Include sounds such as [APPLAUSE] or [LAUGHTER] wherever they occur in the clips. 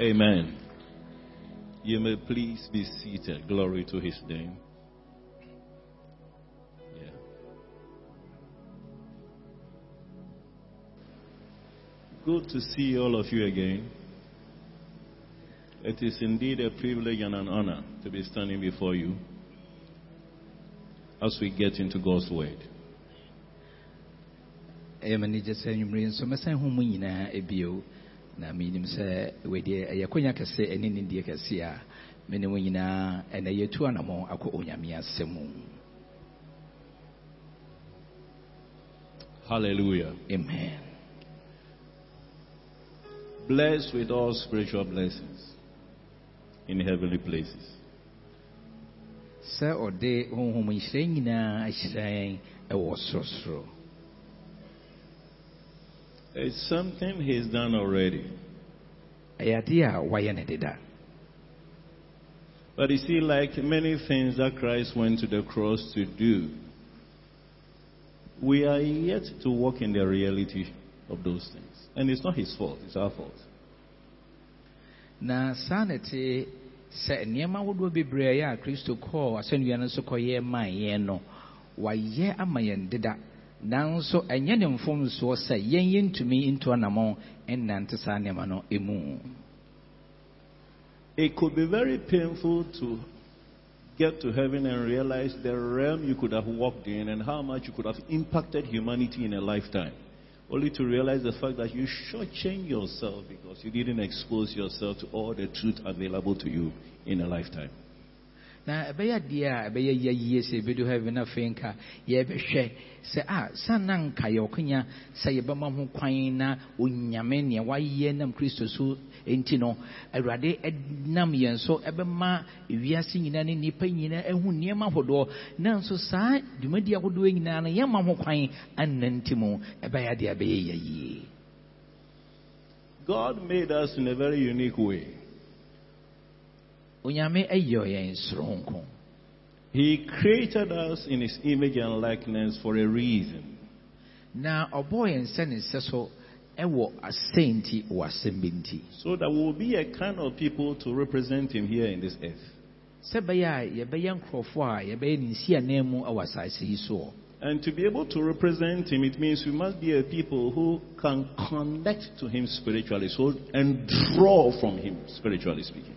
Amen. You may please be seated. Glory to his name. Yeah. Good to see all of you again. It is indeed a privilege and an honor to be standing before you as we get into God's Word. Me anigye sɛ anwummere nso mɛsan ho mu nyinaa bio na menim sɛ wedeɛ ɛyɛ konya kɛse ɛne kɛse a me ne wo nyinaa ɛnɛ yɛtu anammɔ akɔ onyame asɛm mu Hallelujah. amen Blessed with all spiritual blessings in heavenly places. sɛ ɔde honhom nyinaa ahyerɛn ɛwɔ sorosoro It's something He's done already. ɛyɛ adeɛ a wayɛ ne deda But you see, like many things that Christ went to the cross to do, we are yet to walk in the reality of those things. And it's not His fault, it's our fault. na saa na ɛte sɛ nneɛma ahodoɔ bebree a kristo kɔɔ asɛnnua no so kɔyɛ maa yɛn no wayɛ ama yɛn deda ne no mu It could be very painful to get to heaven and realize the realm you could have walked in and how much you could have impacted humanity in a lifetime. Only to realize the fact that you shortchange yourself because you didn't expose yourself to all the truth available to you in a lifetime. Na ɛbɛyɛ adeɛ a ɛbɛyɛ yɛ sɛ ɛbɛdu heaven na afei nka yɛbɛhwɛ. Sɛ a sa na nka yɛwɔkanya sɛ yɛbɛma ho kwan na onyame nea wayɛ nam kristo so enti no awurade nam yɛn so ɛbɛma ewiase nyinaa ne nyinaa nneɛma ahodoɔ. Nanso saa dwumadi ahodoɔ nyinaa no yɛma ho kwan mu. Ɛbɛyɛ adeɛ a ɛbɛyɛ God made us in a very unique way. Onyame ayɛ eh, yɛn soronko He created us in His image and likeness for a reason. na ɔbɔɔ yɛn sɛ ne nsɛ so eh, ɛwɔ asɛn nti eh, wɔ asɛm bi nti So that we'll be a kind of people to represent Him here in this earth. sɛ ɛbɛyɛ a yɛbɛyɛ nkurɔfoɔ a yɛbɛyɛ ne nsianan mu wɔ asase yi soɔ And to be able to represent Him, it means we must be a people who can connect to Him spiritually so, and draw from Him, spiritually speaking.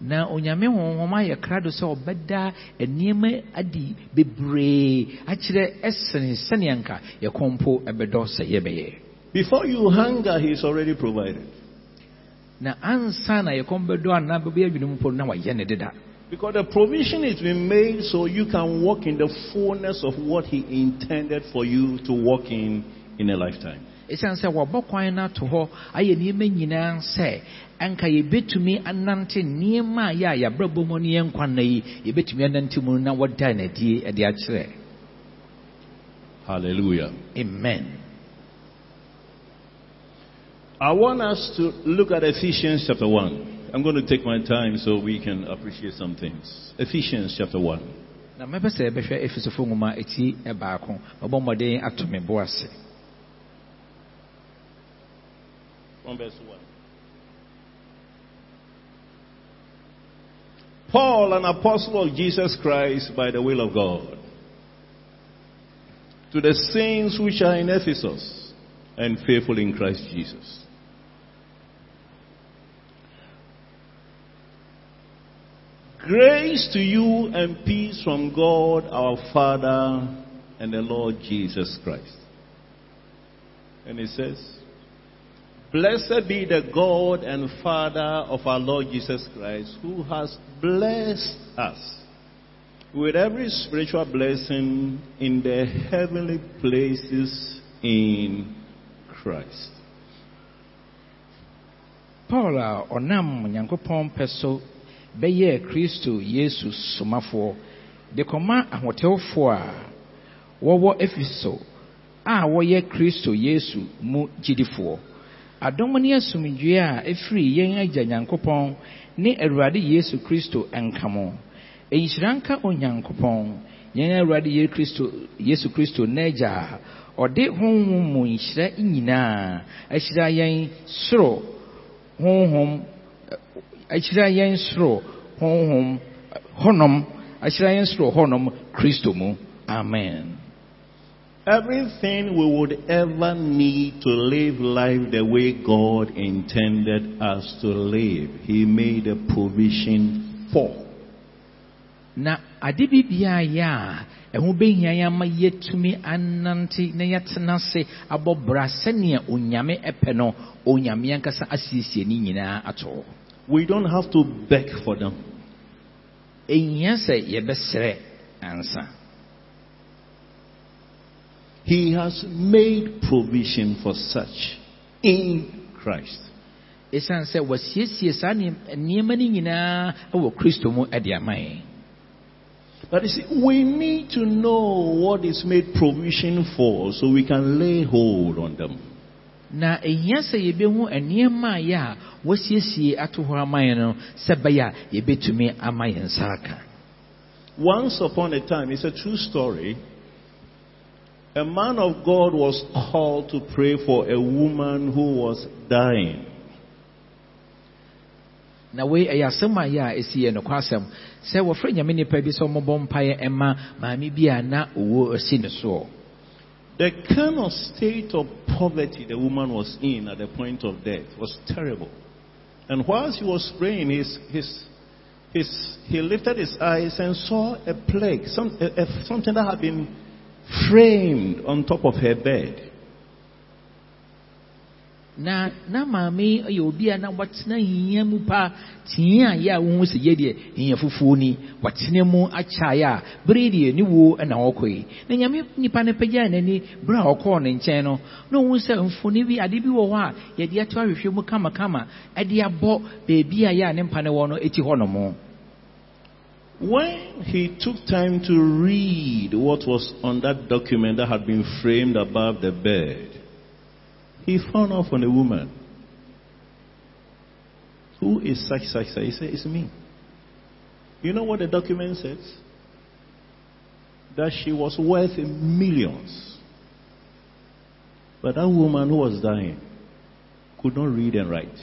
na onyame honhom ayɛ krado sɛ ɔbɛda nneɛma adi bebree akyerɛ ɛsene sɛnea nka yɛkɔn mpo ɛbɛdɔ sɛ yɛbɛyɛ Before you hunger, He's already provided. na ansa na yɛkɔn bɛdɔ anaa bɛbɛyɛ adwene mu mpo na wayɛ ne deda Because the provision has been made so you can walk in the fullness of what He intended for you to walk in in a lifetime. ɛsiane sɛ wɔbɔ kwan no ato hɔ ayɛ nneɛma nyinaa sɛ anka yɛbɛtumi anante nneɛma a yɛ a yɛabrabɔ mu no yɛ nkwanna yi yɛbɛtumi anante mu na wɔda n'adie de akyerɛ Hallelujah. amen I want us to look at Ephesians chapter 1. I'm going to take my time so we can appreciate some things. Ephesians chapter 1. na mɛpɛ sɛ yɛbɛhwɛ efisofo nwoma eti baako mabɔ mmɔden ato me bo ase From verse 1. Paul, an apostle of Jesus Christ by the will of God, to the saints which are in Ephesus and faithful in Christ Jesus. Grace to you and peace from God our Father and the Lord Jesus Christ. And he says, Blessed be the God and Father of our Lord Jesus Christ, who has blessed us with every spiritual blessing in the heavenly places in Christ. paul a ɔnam nyankopɔn pɛ so bɛyɛɛ kristo yesu somafoɔ de kɔma ahotewfoɔ a wɔwɔ efeso a wɔyɛ kristo yesu mu gyidifoɔ adɔm ne asomdwoe a ɛfiri yɛn agya nyankopɔn ne awurade yesu kristo nkamo nhyira nka onyankopɔn. Yɛn awurade yesu kristo n'agya a ɔde honhom mu nhyira nyinaa ahyira yɛn soro honhom ahyira yɛn soro honhom hɔnom ahyira yɛn soro hɔnom kristo mu. Amen Everything we would ever need to live life the way God intended us to live, He made a provision for. na ade bi biara yɛ a ɛho bɛhia yɛn ama yɛtumi anante na yɛtena ase abɔ bra sɛnea onyame ɛpɛ no onyame ankasa asiesie ne nyinaa ato We don't have to beg for them. ɛhia sɛ yɛbɛsrɛ ansa He has made provision for such in Christ. ɛsiane sɛ wɔasiesie saa nneɛm- nneɛma no nyinaa wɔ kristo mu de ama yɛn But you see, we need to know what is made provision for so we can lay hold on them. na ɛhia sɛ yɛbɛhu nneɛma a yɛ a wɔasiesie ato hɔ ama yɛn no sɛ bɛyɛ a yɛbɛtumi ama yɛn nsa aka Once upon a time, it's a true story. A man of God was called to pray for a woman who was dying. na wei ɛyɛ asɛm a yɛ a ɛsi yɛ nokɔ asɛm sɛ wɔfrɛ nyame nnipa bi sɛ ɔmmɔbɔ mpaeɛ ɛma maame bi a na owó asi ne soɔ The kind of state of poverty the woman was in at the point of death was terrible. And whilst he was praying, his, his, his, he lifted his eyes and saw a plague, some, a, a- something that had been framed on top of her bed. na na maame yɛ obi a na watena hia mu pa. Tea a yɛ a wohu sɛ yɛ deɛ hia fufuo ni. Watena mu akyaeɛ a bere deɛ ne wuo na ɔkɔ yi. Na nyame nipa no pagyaa n'ani bere a ɔkɔɔ ne nkyɛn no na ɔhu sɛ mfoni bi ade bi wɔ hɔ a yɛde ato ahwehwɛ mu kamakama. Ɛde abɔ beebi a yɛ a ne mpa no wɔ no ɛti hɔ nom. When he took time to read what was on that document that had been framed above the bed, he found out from a woman who is such, such, such. He said, It's me. You know what the document says? That she was worth millions. But that woman who was dying could not read and write.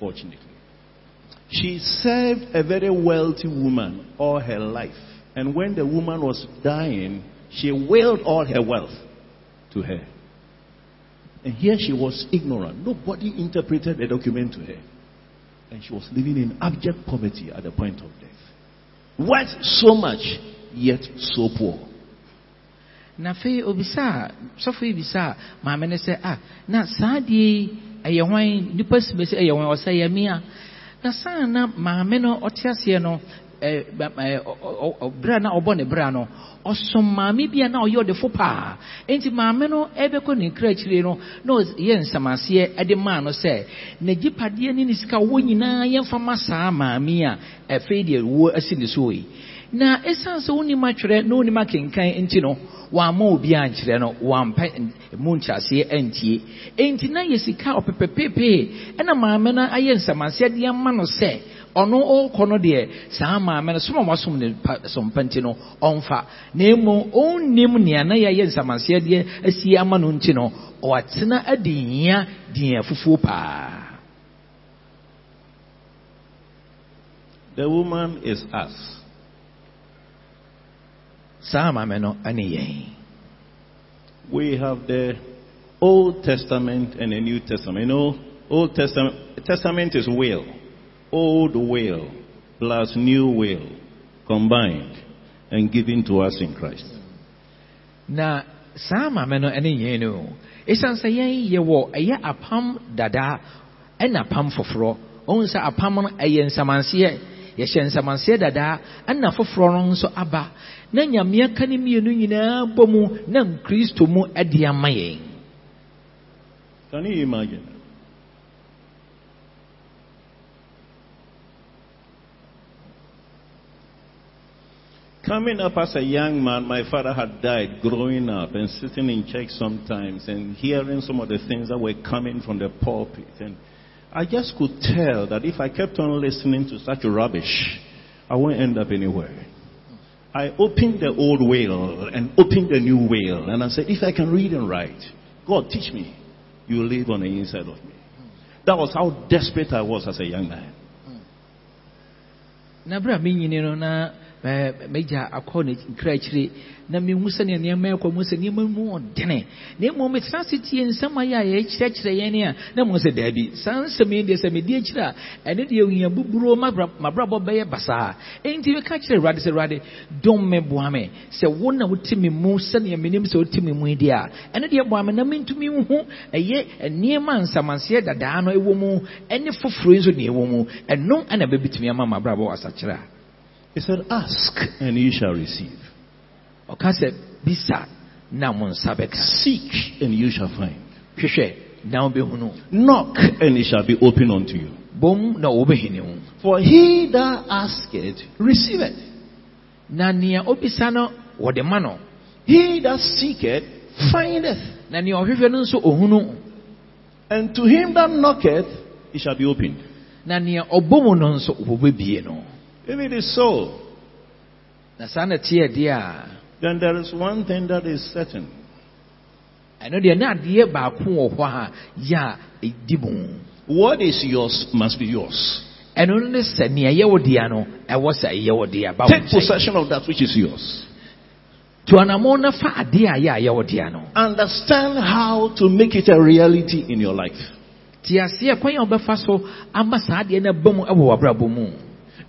Fortunately. She served a very wealthy woman all her life. And when the woman was dying, she willed all her wealth to her. And here she was ignorant. Nobody interpreted the document to her. And she was living in abject poverty at the point of death. Worth so much, yet so poor. na afei obisa sɔfo yi bisa maame no sɛ ah na saa deɛ yi ɛyɛ hwan nipa si bɛsi ɛyɛ hwan ɔsɛ ɛyɛ mia na saa na maame no ɔte aseɛ no a na ɔbɔ ne bere no ɔsom maame bi a na ɔyɛ ɔdefo paa. Nti maame no ɛbɛkɔ ne kra akyire no na ɔyɛ nsamaseɛ ɛde maa no sɛ n'agyipadeɛ ne ne sika wɔ nyinaa yɛmfa ma saa maame a afei deɛ wuo asi ne so yi na na nti no obi ankyerɛ no mu enti na yɛ sika ɛna maame no ayɛ no sɛ ɔno no deɛ saa maame no soma wasom ne pa- sompa nti no ɔmfa. Na ɔnnim nea na asie ama no nti no ɔatena adi afufuo paa. The woman is us. Saa no ane yɛn We have the Old Testament and the New Testament. You know, Old Testament, Testament is will. Old will plus new will combined and given to us in Christ. na saa maame no ne yɛn no ɛsiane sɛ yɛn yɛwɔ ɛyɛ apam dada ɛna apam foforɔ ɔhu sɛ apam no ɛyɛ nsamanseɛ yɛhyɛ nsamanseɛ dada ɛna foforɔ no nso aba na nyame aka ne mmienu nyinaa bɔ mu na mu ama yɛn Can you imagine? Coming up as a young man, my father had died growing up and sitting in church sometimes and hearing some of the things that were coming from the pulpit. And I just could tell that if I kept on listening to such rubbish, I won't end up anywhere. I opened the old whale and opened the new whale, and I said, if I can read and write, God teach me. You live on the inside of me. That was how desperate I was as a young man. Eh, megya akɔ ne nkra akyire na mehu sɛnea nneɛma ɛkɔ mu sɛ nneɛma mu ɔdene na mmom metena ase tie nsɛm ayɛ a yɛkyerɛkyerɛ yɛn a na mu sɛ daabi saa nsɛm yi deɛ sɛ medi akyire a ɛne deɛ ohia buburo mabra- mabrabɔ bɛyɛ basaa enti meka kyerɛ awurade sɛ awurade dom me boa me sɛ wo na wote me mu sɛnea menim sɛ wote me mu yi deɛ a ɛne deɛ boa me na mentumi nhu ɛyɛ nneɛma nsamanseɛ dadaa no ɛwɔ mu ɛne foforɔ yi nso ne ɛwɔ mu ɛno ana bɛbɛtumi ama mabrabɔ asakyerɛ a He said, Ask and you shall receive. ɔka sɛ bisa na mo nsa bɛka Seek and you shall find. hwehwɛ na wobɛhunu Knock and it shall be opened unto you. bom na wo For he that asketh, receiveth. na nea obisa no wɔde ma no He that seeketh, findeth. na nea ɔhwehwɛ no nso ɔhunu And to him that knocketh, it shall be opened. na nea ɔbɔ mu no nso wɔbɛbie no If it is so, na saa na teɛ deɛ a then there is one thing that is certain. ɛno deɛ na adeɛ baako wɔ hɔ a yɛ a ɛdi mu What is yours must be yours. ɛno no ne sɛ nea ɛyɛ wo dea no ɛwɔ sɛ ɛyɛ wo dea ba wo Take possession of that which is yours. to anammɔn no fa adeɛ a yɛ a ɛyɛ wo dea no Understand how to make it a reality in your life.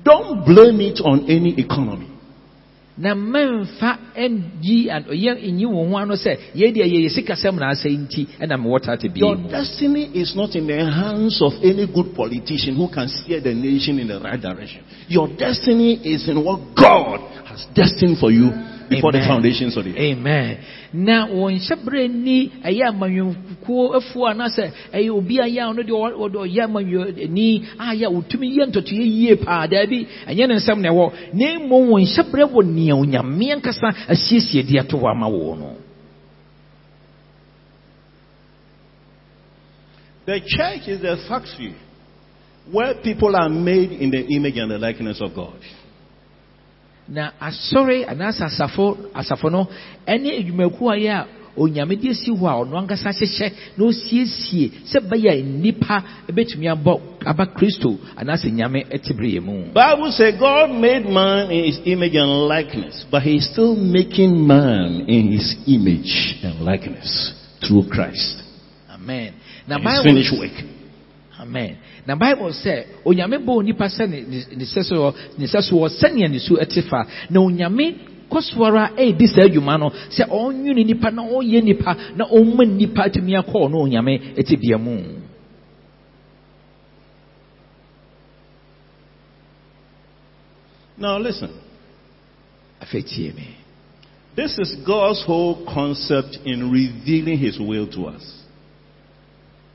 Te aseɛ kwan a wobɛfa so ama saa adeɛ no aba mu ɛwɔ w'abrabɔ mu Don't blame it on any economy. na mmɛmfa nyi an- ɔyɛ nyi wɔn ho ano sɛ yɛde yɛyɛ sikasɛm na asɛ nti ɛna mewɔ tate bie Your destiny is not in the hands of any good politician who can steer the nation in the right direction. Your destiny is in what God has destined for you before the Amen. foundations of the earth. amen na wɔn hyɛbrɛ ni ɛyɛ amanyɔkuo afuo anaasɛ ɛyɛ obi a yɛ a ɔno deɛ ɔ- ɔde ɔyɛ amanyɔni a yɛ a ɔtumi yɛ ntɔtoyɛ yie paa daabi ɛnyɛ ne nsɛm na ɛwɔ na mmom wɔn hyɛbrɛ wɔ nea onyame ankasa asiesie de ato hɔ ama wɔn no The church is the factory where people are made in the image and the likeness of God. Na ah, asɔre anaasɛ ah, asafo asafo no ɛne adwumakuo a yɛ a onyame de si hɔ a ɔno ankasa hyehyɛ na osiesie sɛ bɛyɛ a nnipa bɛtumi abɔ aba kristo anaasɛ nyame te berɛ mu Bible says God made man in his image and likeness, but he is still making man in his image and likeness through Christ. amen na His bible finished work. Amen na bible sɛ onyame bɔ onipa sɛ ne- ne ne sɛ so ne sɛ soɔ sɛnea ne su te fa na onyame kɔ so ara ɛredi saa adwuma no sɛ ɔnwene nipa na ɔyɛ nipa na ɔmma nipa atumi akɔɔ no onyame te bia mu Now listen. afei tie me This is God's whole concept in revealing his will to us.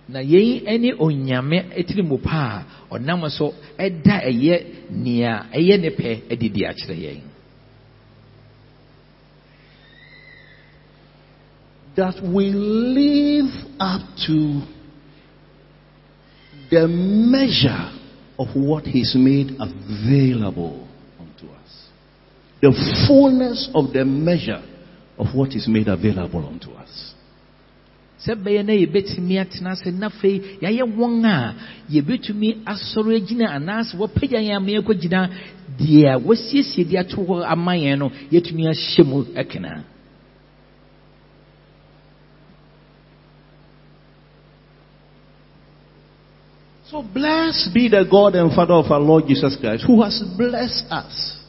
Na yɛn ne onyame tiri mu pa a ɔnam so ɛda ɛyɛ nea ɛyɛ ne pɛ akyerɛ yɛn That we live up to the measure of what he's made available unto us. The fullness of the measure of what is made available unto us. Na yɛbɛtumi atena ase na afei yɛayɛ wɔn a yɛbɛtumi asɔre agyina anaasɛ yɛn ama yɛkɔgyina deɛ wɔasiesie de ato hɔ ama yɛn no ahyɛ mu So blessed be the God and Father of our Lord Jesus Christ, who has blessed us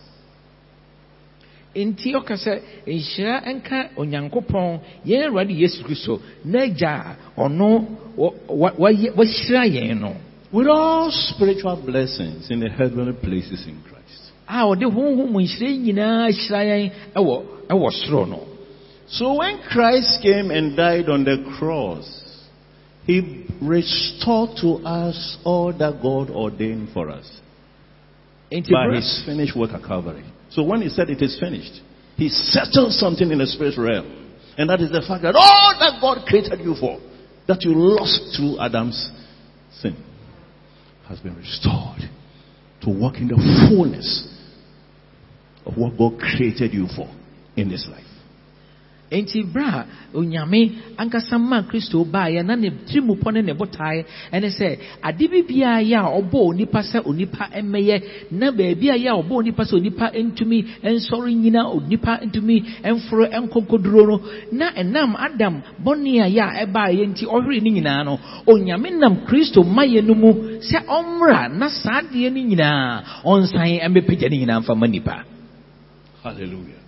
nti ɔka sɛ nhyira nka onyankopɔn yɛn awurade yesu kristo na agya a ɔno wɔahyira yɛn no with all spiritual blessings in the heavenly places in Christ. a ɔde honhom nhyira nyinaa hyira yɛn ɛwɔ ɛwɔ soro no So when Christ came and died on the cross, he restored to us all that God ordained for us by his finished work at Calvary. So when he said it is finished, he settled something in the spirit realm. And that is the fact that all that God created you for, that you lost through Adam's sin, has been restored to walk in the fullness of what God created you for in this life. Enti berɛ a onyame ankasa ma kristo baeɛ na ne tirimupɔ ne ne botaeɛ ɛne sɛ ade bi biara yɛ a ɔbɔ onipa sɛ onipa mmɛyɛ na baabi a yɛ a ɔbɔ onipa sɛ onipa ntumi nsɔre nyina onipa ntumi mforo nkɔnkɔduro no na ɛnam adam bɔne a yɛ a ɛbaeɛ nti ɔhwere ne nyinaa no onyame nam kristo mayɛ no mu sɛ ɔmmra na saa adeɛ no nyinaa ɔnsan mmɛpagya ne nyinaa mfa ma nipa Hallelujah.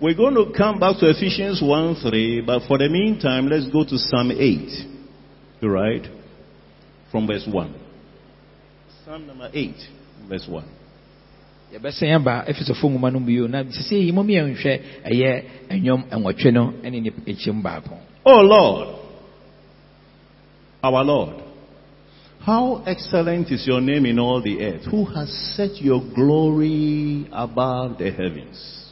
We're going to come back to Ephesians 1 3, but for the meantime, let's go to Psalm 8. You right? From verse 1. Psalm number 8, verse 1. yɛbɛsɛn aba nwoma no mu bio na sisi yi mɔmi yɛnhwɛ ɛyɛ ɛnwom ɛnwɔtwe no ɛne ne ekyim baako. Oh Lord, our Lord, how excellent is your name in all the earth, who has set your glory above the heavens.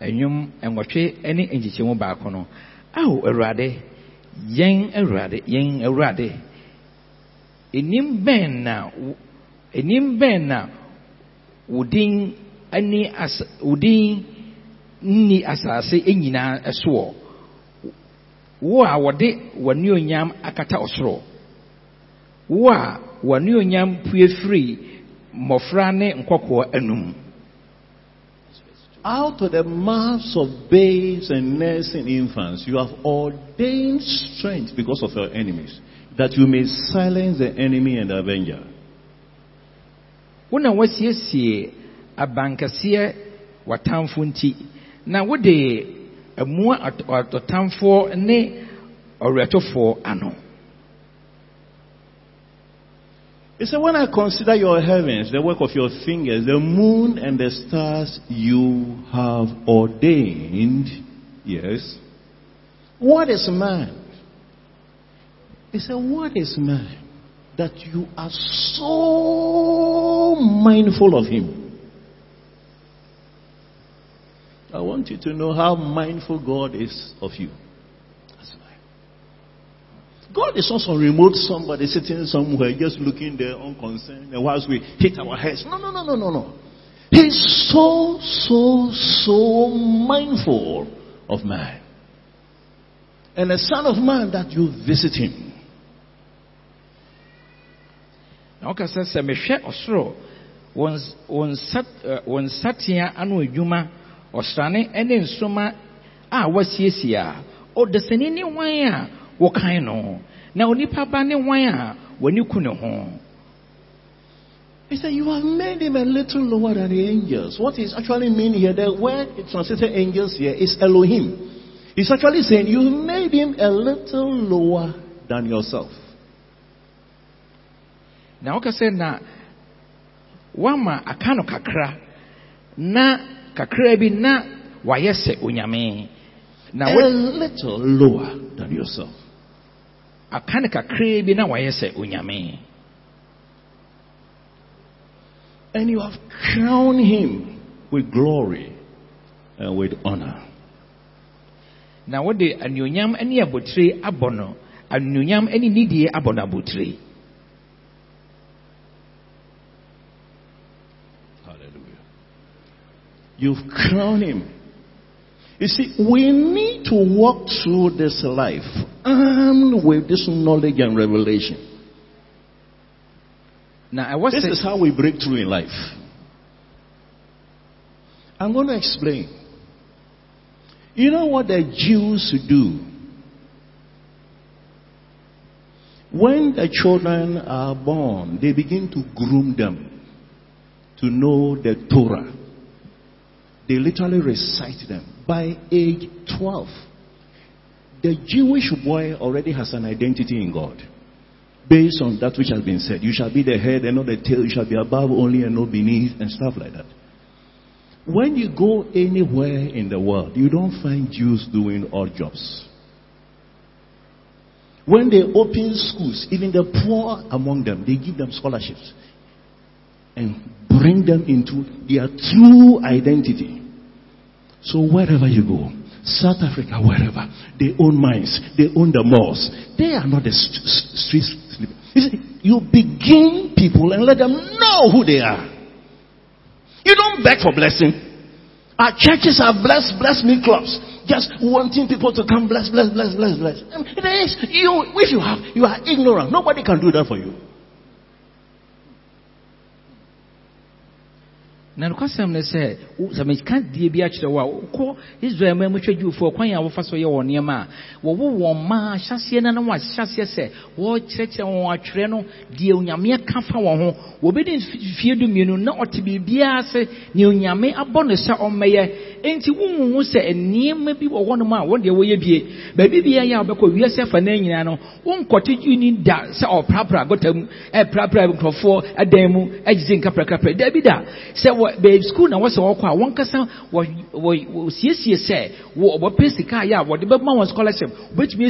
Ɛnwom ɛnwɔtwe ɛne nkyekyɛmu baako no awo awurade yɛn awurade yɛn awurade enim bɛn na enim bɛn na wodin ani asa wodin nni asase nyinaa ɛsoɔ wo a wɔde w'anuonyam akata ɔsoro? Wo a w'anuonyam pue firi mmɔfra ne nkɔkɔɔ anum Out of the mouths of babes and nursing infants, you have ordained strength because of your enemies, that you may silence the enemy and the avenger. wo na wasiesie abankɛseɛ w'atamfo nti na wode at- ɔtamfoɔ ne ɔwerɛtofoɔ ano He said, When I consider your heavens, the work of your fingers, the moon and the stars you have ordained, yes. What is man? He said, What is man that you are so mindful of him? I want you to know how mindful God is of you. God is not some remote somebody sitting somewhere just looking there unconcerned and whilst we hit our heads. No, no, no, no, no, no. He's so, so, so mindful of man. And the Son of Man that you visit him. na woka sɛ sɛ mehwɛ ɔsoro wo ns- wo nsa- ɛ, wo nsateaa ano adwuma ɔsrane ne nsoma a wasiesie a ɔdasani ne wan a wokan no na onipa ba ne wan a w'ani ku ne ho He said, You have made him a little lower than the angels. What is actually mean here, the word translated angels here is Elohim. He's actually saying, You made him a little lower than yourself. na woka sɛ na woama aka no kakra na kakra bi na wayɛ sɛ onyame na A little lower than yourself. Aka no kakra bi na wayɛ sɛ onyame And you have crowned him with glory and with honor. na wode anuonyam ne abotire abɔ no anuonyam ne nidie abɔ no abotire Hallelujah. You've crowned him. You see, we need to walk through this life armed with this knowledge and revelation. na ɛwɔ This sɛ is how we break through in life. I'm going to explain. You know what the Jews do? When the children are born, they begin to groom them to know the Torah. They literally recite them. By age 12, the Jewish boy already has an identity in God based on that which has been said. You shall be the head and not the tail. You shall be above only and not beneath, and stuff like that. When you go anywhere in the world, you don't find Jews doing odd jobs. When they open schools, even the poor among them, they give them scholarships. and bring them into their true identity. So wherever you go, South Africa, wherever, they own mines, they own the malls. They are not the st- st- street sleepers. You see, you begin people and let them know who they are. You don't beg for blessing. Our churches are blessed, bless me clubs. Just wanting people to come bless, bless, bless, bless, bless. It is, you, if you have, you are ignorant. Nobody can do that for you. Na nokwasɛm ne sɛ sɛ meka die bi akyerɛ wo a wokɔ israel ma mutwa dwufoɔ kwan a wɔfa so yɛ wɔ nneɛma a wɔwo wɔn ma ahyɛseɛ no na wɔahyɛseɛ sɛ wɔkyerɛkyerɛ wɔn atwerɛ no deɛ onyame ka fa wɔn ho. Wɔbɛdi fie du na ɔte biribiara ase nea onyame abɔ no sɛ ɔmmɛyɛ. Enti wohuhu sɛ nneɛma bi wɔ hɔnom a wɔn deɛ wɔyɛ bie. Baabi biara yɛ a wobɛkɔ wiase afa no nyinaa no wonkɔte dwuni da sɛ ɔprapra gɔta mu ɛprapra nkurɔfoɔ adan mu agye sɛ nka prakrapra daabi da sɛ baabi skul na wɔsɛ wɔkɔ a wɔnkasa wɔ- wɔ- wɔsiesie sɛ wɔ- wɔpɛ sika ayɛ a wɔde bɛma wɔn scholarship. Wɔbɛtumi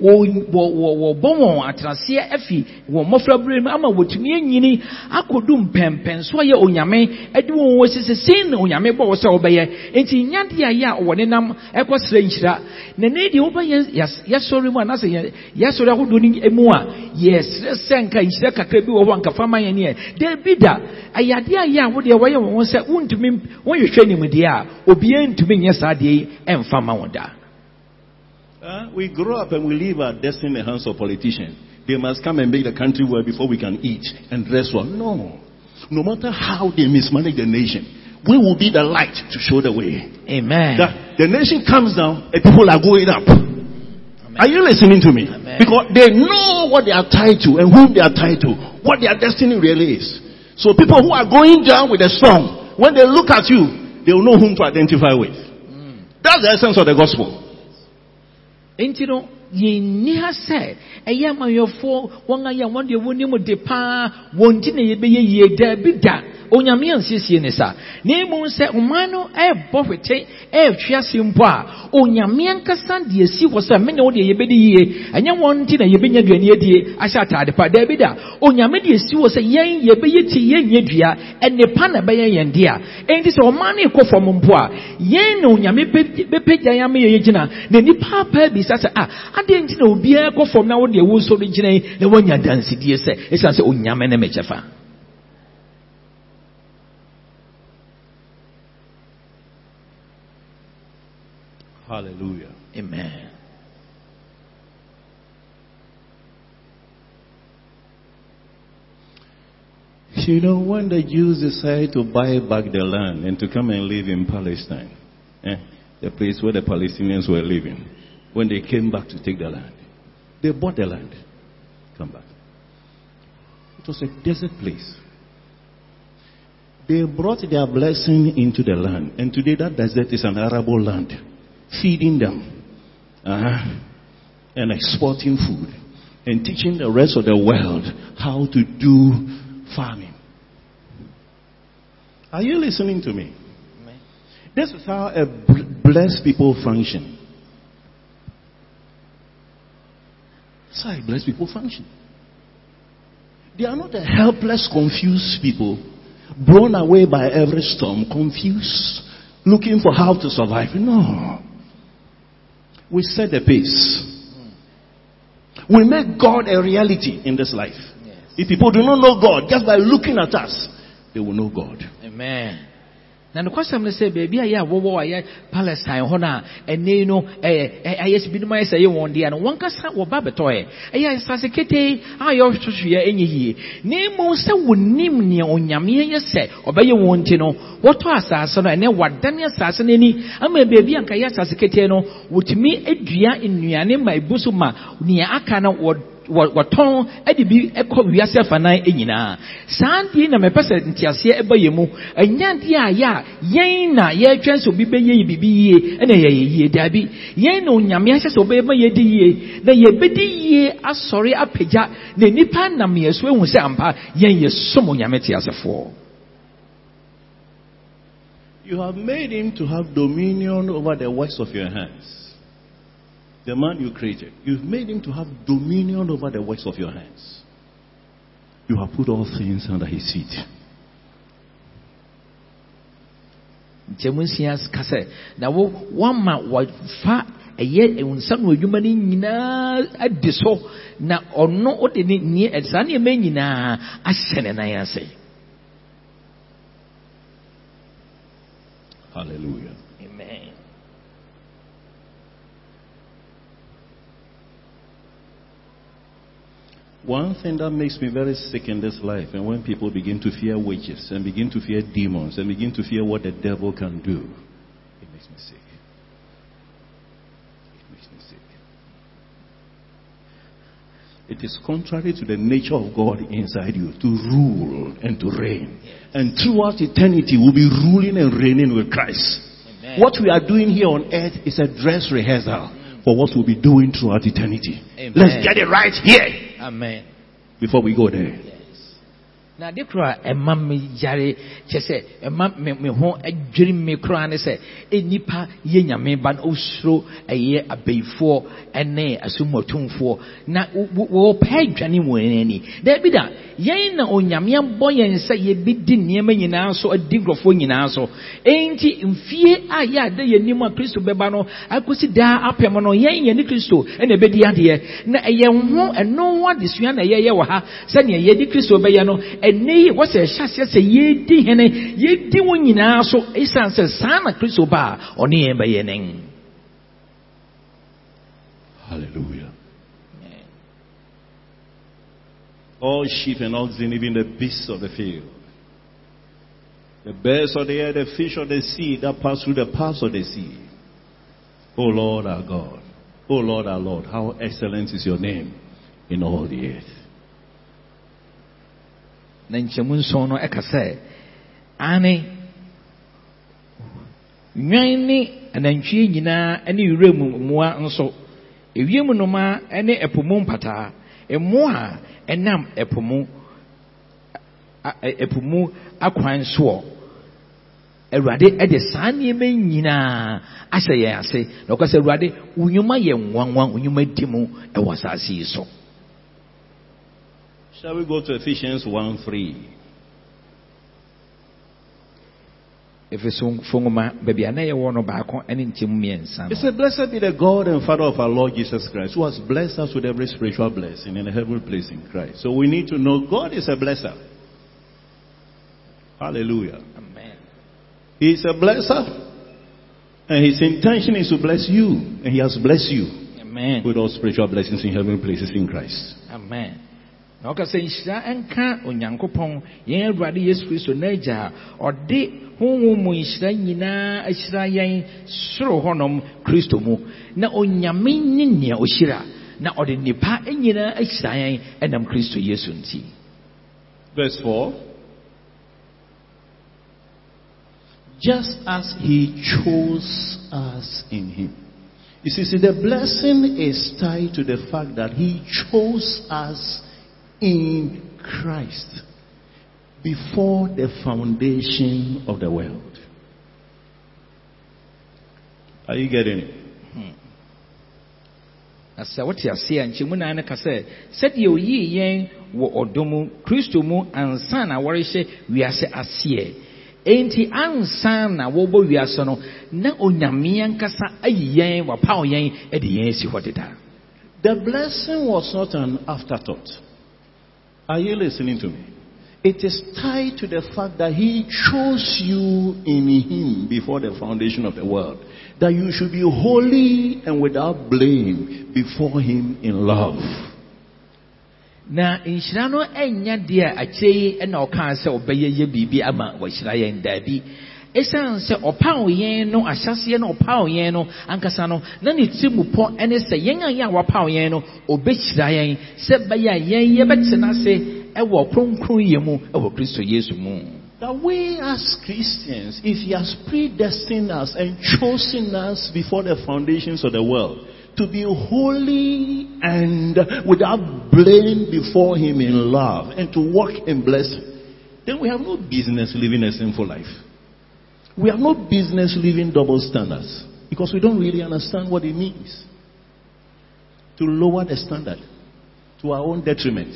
wɔ- wɔ- wɔbɔ wɔn atenaseɛ afi wɔn mmɔfraberɛ mu ama wɔtumi anyini akɔdu mpɛmpɛnso a yɛ onyame de wɔn wɔ sɛ sei na onyame bɔ wɔ sɛ wɔbɛyɛ. Enti nyadeɛ a yɛ a wɔ nenam ɛkɔsrɛ nhyira. Na ne deɛ wobɛyɛ yɛs- yɛsɔre mu anaasɛ yɛ- yɛsɔre ahodoɔ no mu a yɛsrɛ sɛ nka nhyira kakra bi wɔ hɔ a nka fa ma yɛn neɛ daabi da ɛyɛ adeɛ a yɛ a wodeɛ wɔyɛ wɔn ho sɛ wontumi wɔnhwehwɛ nimdeɛ a obiara ntumi nyɛ saa adeɛ yi ɛmfa ma wɔn da Uh, we grow up and we leave our destiny in the hands of politicians. They must come and make the country well before we can eat and dress well. No. No matter how they mismanage the nation, we will be the light to show the way. amen That the nation comes down and people are going up. Are you listening to me? Amen. Because they know what they are tied to and whom they are tied to, what their destiny really is. So people who are going down with a song, when they look at you, they will know whom to identify with. That's the essence of the gospel. nti no yɛnni ha sɛ ɛyɛ amanwɛfoɔ wɔn ayɛ wɔn deɛ wɔnim de paa wɔn ti na yɛbɛyɛ yie daabi da. Onyame ansiesie ne sa. Na emu sɛ ɔman no ɛɛbɔ hwete ɛɛtwe ase mpo a onyame ankasa de esi hɔ sɛ mene wo deɛ yɛbɛdi yie ɛnyɛ wɔn ti na yɛbɛnya aduane adie ahyɛ ataade pa. Daabi da onyame de esi hɔ sɛ yɛn yɛbɛyɛ ti yɛnyɛ dua ɛnepa na ɛbɛyɛ yɛn dea. Enti sɛ ɔman no ekɔ fam mpo a yɛn na onyame bɛ- bɛpagya yɛn ama yɛn gyina na nipa apaa bisa sɛ ah adeɛ nti na obiara kɔ fam na wɔde ɛwɔ so no gyina yi na wɔanya dansidie sɛ ɛsiane sɛ onyame ne mɛkyɛ fa Hallelujah. amen You know, when the Jews decided to buy back the land and to come and live in Palestine, eh, the place where the Palestinians were living, when they came back to take the land, they bought the land. Come back. It was a desert place. They brought their blessing into the land, and today that desert is an arable land, feeding them uh-huh, and exporting food and teaching the rest of the world how to do farming. Are you listening to me? This is how a blessed people function. That's how blessed people function. They are not a helpless, confused people, blown away by every storm, confused, looking for how to survive. No. We set the pace. We make God a reality in this life. If people do not know God, just by looking at us, they will know God. amen na nokwasɛm no sɛ baabi a yɛ a wɔwɔ a yɛ palestine hɔ no a ɛnɛ no ɛyɛ sɛ binom ayɛ sɛ ɛyɛ wɔn deɛ no wɔnkasa wɔba bɛtɔɛ. Ɛyɛ asase ketee a yɛhwehwɛ ɛnyɛ yie. Na mmom sɛ wɔnim nea onyame yɛ sɛ ɔbɛyɛ wɔn nti no wɔtɔ asase no ɛnɛ wadane asase no ani ama baabi a nka yɛ asase ketee no wɔtumi adua nnuane ma ebu so ma nea aka no wɔ- wɔtɔn de bi kɔ wiase afanan saa deɛ na mepɛ sɛ nteaseɛ mu. Ɛnya deɛ a yɛ a yɛn na sɛ obi bɛyɛ yɛ biribi yie ɛna yɛyɛ yie daabi. Yɛn na onyame ahyɛ sɛ ɔbɛyɛ yie na yɛbɛdi yie asɔre apagya na nipa nam yɛ so ehu sɛ ampa yɛn yɛ som onyame teasefoɔ. You have made him to have dominion over the works of your hands the man you created, you've made him to have dominion over the works of your hands. You have put all things under his feet. nkyɛmu nsia ka sɛ na wo wama wafa ɛyɛ nsam no adwuma Now, nyinaa no so na ɔno wode ne neɛ saa nneɛma nyinaa ahyɛ ne nan ase halleluya One thing that makes me very sick in this life, and when people begin to fear witches and begin to fear demons and begin to fear what the devil can do, it makes me sick. It makes me sick. It is contrary to the nature of God inside you to rule and to reign. And throughout eternity, we'll be ruling and reigning with Christ. Amen. What we are doing here on earth is a dress rehearsal for what we'll be doing throughout eternity. Amen. Let's get it right here amen before we go there. Na ade kora ɛma me yare kyɛ sɛ ɛma me me ho adwiri me koraa ne sɛ nnipa yɛ nyame ba no ɔsuro ɛyɛ abayifoɔ ɛne asomatumfoɔ na wɔpɛ adwane wɔ yɛn ani. Daabi da yɛn na onyame abɔ yɛn sɛ yɛbɛdi nneɛma nyinaa so adi nkurɔfoɔ nyinaa so. Enti mfie a yɛ ada yɛn anim a kristo bɛba no akɔsi daa apɛm no yɛn yɛn ne kristo ɛna ɛbɛdi adeɛ. Na ɛyɛ ho ɛno ho adesua na ɛyɛyɛ wɔ ha sɛnea yɛde kristo bɛyɛ no ɛnɛ yi wɔsɛ ɛhyɛ aseɛ sɛ yɛdi hene yɛdi wɔn nyinaa so ɛsiane sɛ saa na kristo ba a ɔne yɛn bɛyɛ nen Hallelujah. All sheep and oxen, even the beasts of the field, the birds of the air, the fish of the sea that pass through the paths of the sea. O Lord our God, O Lord our Lord, how excellent is your name in all the earth. Na nkyɛmu nson no ɛka sɛ ane nwan ne anantwie nyinaa ne wuram mmoa nso ewiem nnomaa ne ɛpo mu mpataa mmoa a ɛnam ɛpo mu ɛpo mu akwan soɔ. Awurade de saa nneɛma nyinaa ahyɛ yɛn ase na ɔka sɛ awurade wo yɛ nwanwa wo di mu wɔ asase yi so. Shall we go to Ephesians 1 3? efeso nwoma baabi a na no baako ne nkyɛmu It said, Blessed be the God and Father of our Lord Jesus Christ, who has blessed us with every spiritual blessing in a heavenly place in Christ. So we need to know God is a blesser. Hallelujah. Amen. He is a blesser. And his intention is to bless you. And he has blessed you Amen. with all spiritual blessings in heavenly places in Christ. Amen. Na ɔka sɛ nhyira nka onyankopɔn yɛn awurade yesu kristo n'agya a ɔde honhom mu nhyira nyinaa ahyira yɛn soro hɔnom kristo mu. Na onyame ne nea ɔhyira na ɔde nnipa nyinaa ahyira yɛn ɛnam kristo yesu nti. Verse 4. Just as he chose us in him. You see, see, the blessing is tied to the fact that he chose us in Christ before the foundation of the world. Are you getting it? na sɛ wote ase a nkyɛmu naa no ka sɛ sɛdeɛ oyii yɛn wɔ ɔdɔ mu kristo mu ansa na wɔrehyɛ wiase aseɛ enti ansa na wɔbɔ wiase no na onyame ankasa ayi yɛn wapaw yɛn de yɛn asi hɔ deda The blessing was not an afterthought. Are you listening to me? It is tied to the fact that He chose you in Him before the foundation of the world. That you should be holy and without blame before Him in love. na nhyira no ɛnya deɛ a akyire yi ɛna ɔkaa sɛ ɔbɛyɛ yɛ biribi ama wɔahyira yɛn daabi ɛsiane sɛ no no ankasa no na ne tiri mu sɛ yɛn a a no a mu kristo yesu mu we as Christians, if He has predestined us and chosen us before the foundations of the world to be holy and without blame before Him in love and to walk in blessing, then we have no business living a sinful life. We have no business living double standards because we don't really understand what it means to lower the standard to our own detriment.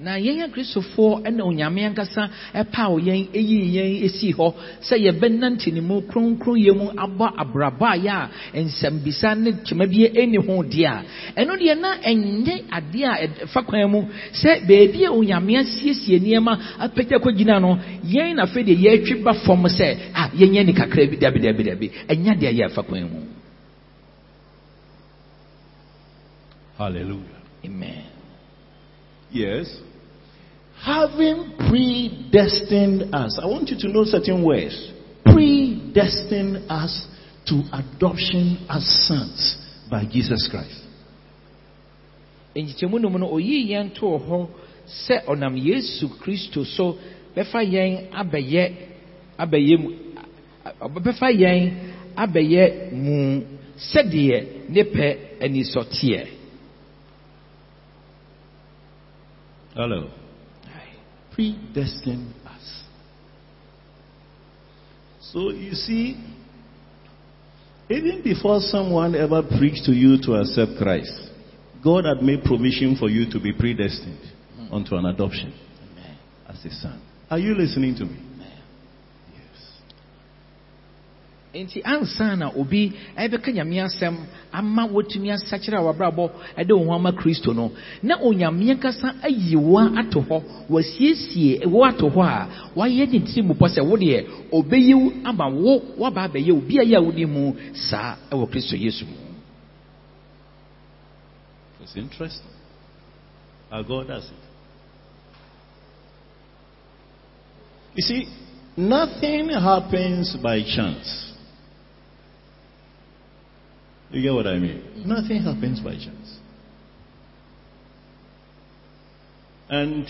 Na yɛn akristofoɔ ɛna onyame ankasa ɛpaw yɛn ɛyii yɛn ɛsii hɔ sɛ yɛbɛnante ne mu kronkronyɛ mu abɔ abraba a yɛ a nsɛmbisa ne kyema bi ɛni ho deɛ a ɛno deɛ na ɛnyɛ adeɛ a ɛfa kwan mu. Sɛ beebi a onyame asiesie nneɛma apɛtɛ kɔgyina no yɛn na afei deɛ yɛatwi ba fam sɛ a yɛnyɛ ne kakra bi dabi dabi dabi. Ɛnya deɛ yɛ ɛfa kwan mu. Hallelujah. amen. Yes. Having predestined us. I want you to know certain words. Predestined us to adoption as sons by Jesus Christ. nkyekyɛmu nom no oyii yɛn too hɔ sɛ ɔnam yesu kristo so bɛfa yɛn abɛyɛ abɛyɛ mu a- a- bɛfa yɛn abɛyɛ mu sɛdeɛ ne pɛ ani sɔ teɛ Hello. Predestined us. So you see, even before someone ever preached to you to accept Christ, God had made provision for you to be predestined hmm. unto an adoption as a son. Are you listening to me? Nti ansa na obi ɛbɛka nyame asɛm ama wɔtumi asakyerɛ a wabrabɔ ɛde wo ho ama kristo no na onyame ankasa ayi wo ato hɔ wasiesie wo ato hɔ a wayɛ ne tiri mu pɔ sɛ wo deɛ ɔbɛyi wo ama wo woaba abɛyɛ obi a yɛ a wodi mu saa ɛwɔ kristo yesu mu. You see, nothing happens by chance. You get what I mean? Nothing happens by chance. And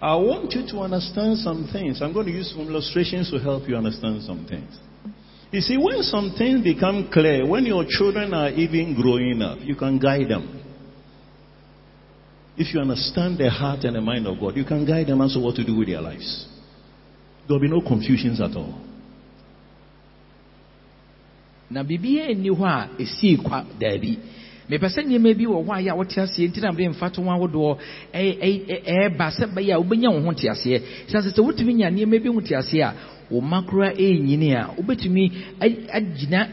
I want you to understand some things. I'm going to use some illustrations to help you understand some things. You see, when some things become clear, when your children are even growing up, you can guide them. If you understand the heart and the mind of God, you can guide them as to what to do with their lives. There will be no confusions at all. Na biribiara nni hɔ a ɛsii kwa daabi. Mepɛ sɛ nneɛma bi wɔ hɔ a yɛ a wote aseɛ nti na mede mfa to ho ahodoɔ. Ɛɛba sɛ bɛyɛ a wobɛnya wo ho te aseɛ. Sɛ sɛ wotumi nya nneɛma bi ho te aseɛ a wo mma koraa ɛɛnyini a wobɛtumi agyina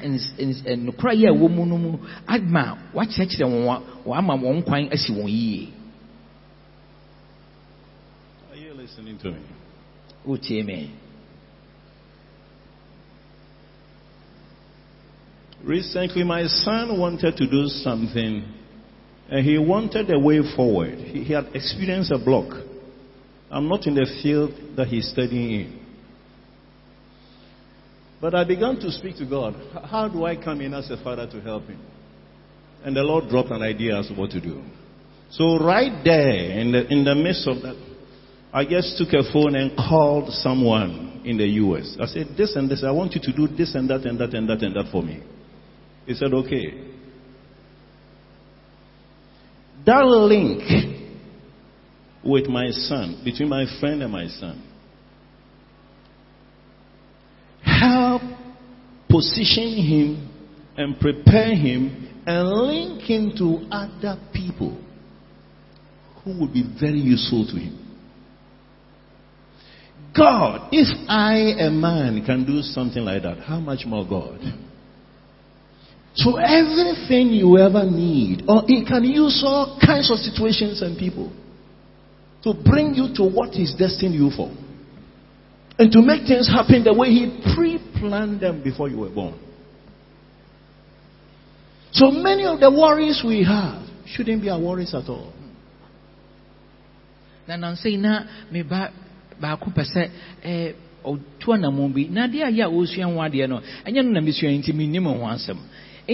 nokora yɛ a ɛwɔ mu no mu ama wakyerɛkyerɛ wɔn a- wama wɔn kwan asi wɔn yie. Are you listening to me? wotie me Recently, my son wanted to do something, and he wanted a way forward. He, he had experienced a block. I'm not in the field that he's studying in. But I began to speak to God. How do I come in as a father to help him? And the Lord dropped an idea as to what to do. So right there, in the, in the midst of that, I just took a phone and called someone in the U.S. I said, this and this, I want you to do this and that and that and that and that for me. He said, okay. That link with my son, between my friend and my son, help position him and prepare him and link him to other people who would be very useful to him. God, if I, a man, can do something like that, how much more God? So everything you ever need, or it can use all kinds of situations and people to bring you to what He's destined you for. And to make things happen the way He pre-planned them before you were born. So many of the worries we have shouldn't be our worries at all. na me ba baako pɛ sɛ eh, ɛɛ ɔtu anammɔn bi na adeɛ a a ɔresua ho adeɛ no ɛnyɛ no na mesua nti mennim ho asɛm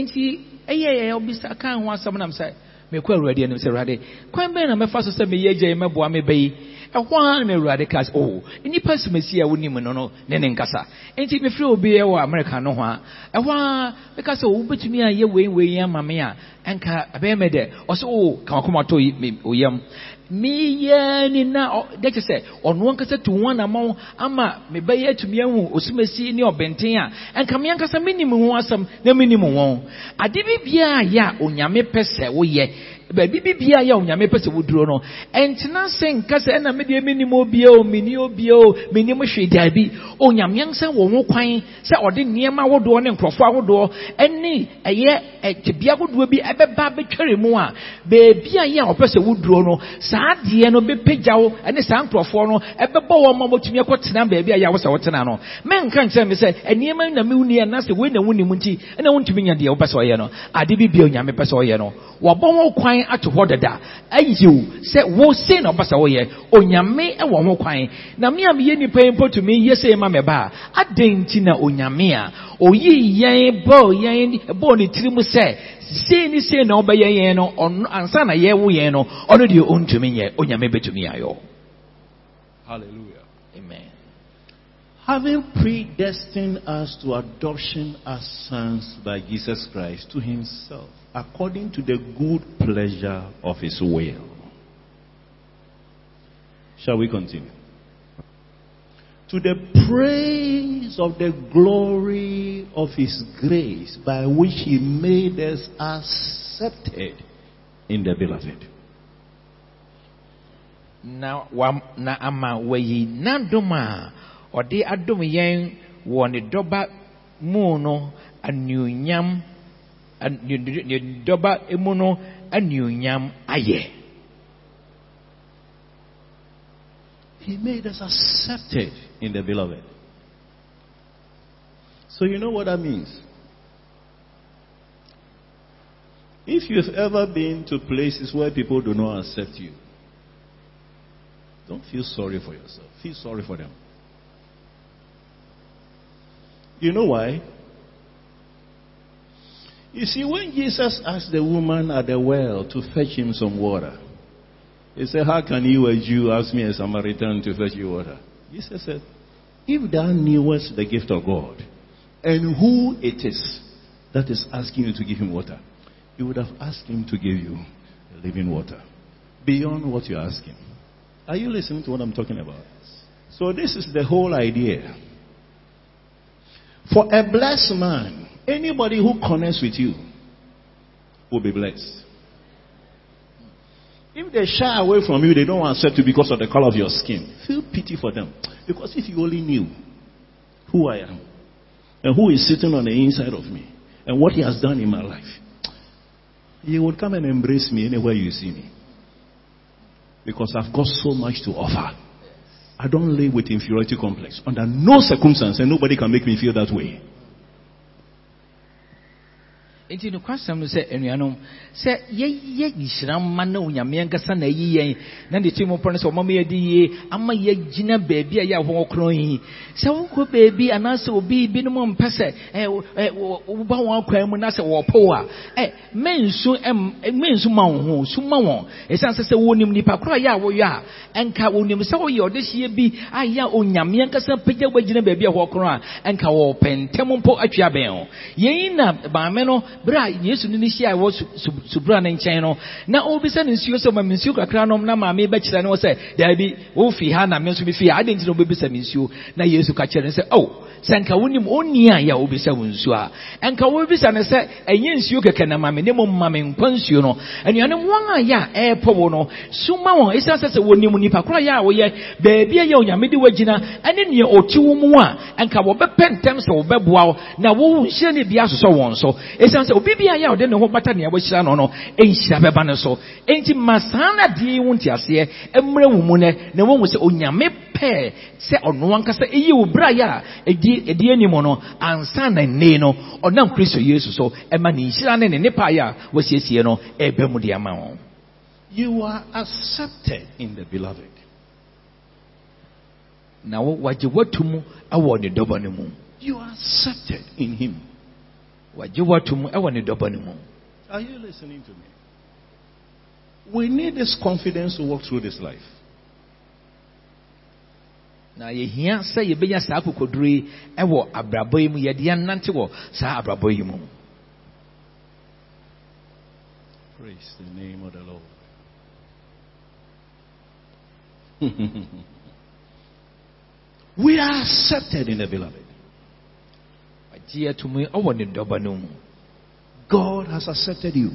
nti ɛyɛ yɛ ɔbisa ka ho asɛm nam sɛ mekɔ awurade anim sɛ awurade kwan bɛn na mɛfa so sɛ meyɛ agya yi mɛboa me bɛyi ɛhɔ a na awurade ka sɛ oh nnipa sumasi a wonim no no ne ne nkasa. Nti mefrɛ obi wɔ amerika no ho a ɛhɔ a meka sɛ wobɛtumi a yɛ wei wei ama me a ɛnka ɛbɛyɛ me dɛ. Ɔsɛ o ka wakomatɔ oyam meyɛ ni na dɛ kyɛ sɛ ɔno ankasa tu ho anama ama mebɛyɛ atumi ahu osumasi ne ɔbɛnten a ɛnka me ankasa menim ho asɛm na menim wɔn ade bi biara yɛ a onyame pɛ sɛ woyɛ baabi bibia yɛ onyame pɛ sɛ woduro no ɛntena sɛ nka sɛ ɛna medeɛ menim obia o menni obia o menim hwee daabi onyame ansa wɔ ho kwan sɛ ɔde nneɛma ahodoɔ ne nkurɔfoɔ ahodoɔ ɛne ɛyɛ tebea ahodoɔ bi ɛbɛba bɛtware mu a baabi a yɛ a ɔpɛ sɛ woduro saa adeɛ no bɛpagya wo ɛne saa nkurɔfoɔ no ɛbɛbɔ wɔn ma wɔtumi akɔtena baabi a yɛ a wɔ sɛ wɔtena no mɛnka nkyerɛ me sɛ wei na wonim nti ɛna bi bia onyame pɛ sɛ ɔyɛ no ato hɔ dada. Ayiw sɛ wo sei na ɔba sɛ woyɛ onyame wɔ ho kwan. Na me a meyɛ nnipa yi mpo tumi yɛ sei ma mɛba a adɛn nti na onyame a oyii yɛn bɔɔ yɛn bɔɔ ne tiri mu sɛ sei ne sei na ɔbɛyɛ yɛn no ɔno ansa na yɛwo yɛn no ɔno deɛ ɔntumi nyɛ onyame bɛtumi ayɔ Hallelujah. amen. Having predestined us to adoption as sons by Jesus Christ to himself, according to the good pleasure of his will. Shall we continue? To the praise of the glory of his grace by which he made us accepted in the beloved. na wa na ama wayi n'adom a ɔde adom yɛn wɔ ne dɔba mu dɔba mu no anuonyam ayɛ He made us accepted in the beloved. So you know what that means? If you've ever been to places where people do not accept you, don't feel sorry for yourself. Feel sorry for them. You know why? You see, when Jesus asked the woman at the well to fetch him some water, he said, How can you, a Jew, ask me, a Samaritan, to fetch you water? Jesus said, If thou knewest the gift of God and who it is that is asking you to give him water, you would have asked him to give you living water beyond what you're asking. Are you listening to what I'm talking about? So, this is the whole idea. For a blessed man, anybody who connects with you will be blessed. If they shy away from you, they don't accept you because of the color of your skin. Feel pity for them. Because if you only knew who I am and who is sitting on the inside of me and what he has done in my life, you would come and embrace me anywhere you see me. Because I've got so much to offer. I don't live with inferiority complex. Under no circumstance, and nobody can make me feel that way. Nti nokwasɛm no sɛ anuanom sɛ yɛyɛ nhyira mma na onyame ankasa na ayi yɛn na de tiri mu pɔ no sɛ ɔmama yɛde yie ama yɛgyina baabi a yɛ ahɔ korɔ yi. Sɛ wokɔ baabi anaasɛ obi binom mpɛ sɛ woba wɔn akwan mu na sɛ wɔpɔ wo a mensu ma wo ho su ma wɔn. Ɛsiane sɛ sɛ wɔnim nipa korɔ a yɛ a woyɛ a ɛnka wɔnim sɛ woyɛ ɔdehyeɛ bi a yɛ a onyame ankasa pagya wagyina baabi a hɔ korɔ a ɛnka wɔpɛ ntɛm mpo atwi abɛn ho. Yɛyi na maame no berɛ a yesu no ne hyia a ɛwɔ su- su- subura no nkyɛn no na ɔbisa no nsuo sɛ ma me nsuo kakra nom na maame bɛkyerɛ no sɛ daabi wofi ha na me nso mefi ha. Adɛn nti na wobɛbisa me nsuo? Na yesu ka kyerɛ no sɛ o sɛ nka wonim ɔnni a yɛ a wobisa wo nsuo a. Ɛnka wobisa no sɛ ɛnyɛ nsuo kɛkɛ na ma me ne mmom ma me nkwa nsuo no. Anuanom wɔn a yɛ a ɛɛpɔ wo no soma wɔn. Ɛsiane sɛ sɛ wɔnim nipa korɔ yɛ a woyɛ baabi yɛ onyame de wagyina ɛne nea ɔte mu a ɛnka wɔbɛpɛ ntɛm sɛ wɔbɛboa na wo nhyira ne bi asosɔ sɛ obi bi a yɛ ɔde ne ho bata nea wɔahyira no no ɛnhyira bɛba no so enti ma saa na deɛ yi wo nteaseɛ ɛmmerɛ wo mu nɛ na wɔhu sɛ onyame pɛɛ sɛ ɔno ankasa ɛyi wo berɛ yɛ a ɛdi anim no ansa na nne no ɔnam kristo yesu so ɛma ne nhyira ne ne nnepa yɛ a wɔasiesie no ɛbɛ mu de ama wɔn You are accepted in the beloved. na wo- wagye watu mu ɛwɔ ne dɔbɔ no mu You are accepted in him. Wagye watu ɛwɔ ne dɔbɔ no mu Are you listening to me? We need this confidence to walk through this life. na yɛhia sɛ yɛbɛnya saa akokoduro yi ɛwɔ abrabɔ yi mu yɛde yɛnante wɔ saa abrabɔ yi mu Praise the name of the Lord. [LAUGHS] we are accepted in the beloved. wagye ato mu ɛwɔ ne dɔbɔ no mu God has accepted you.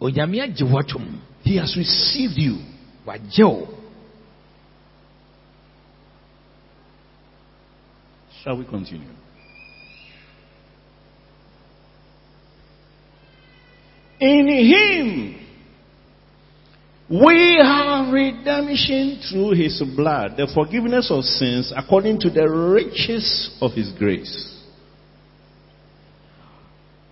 onyame agye He has received you. wagye wo Shall we continue? In Him we have redemption through His blood, the forgiveness of sins according to the riches of His grace.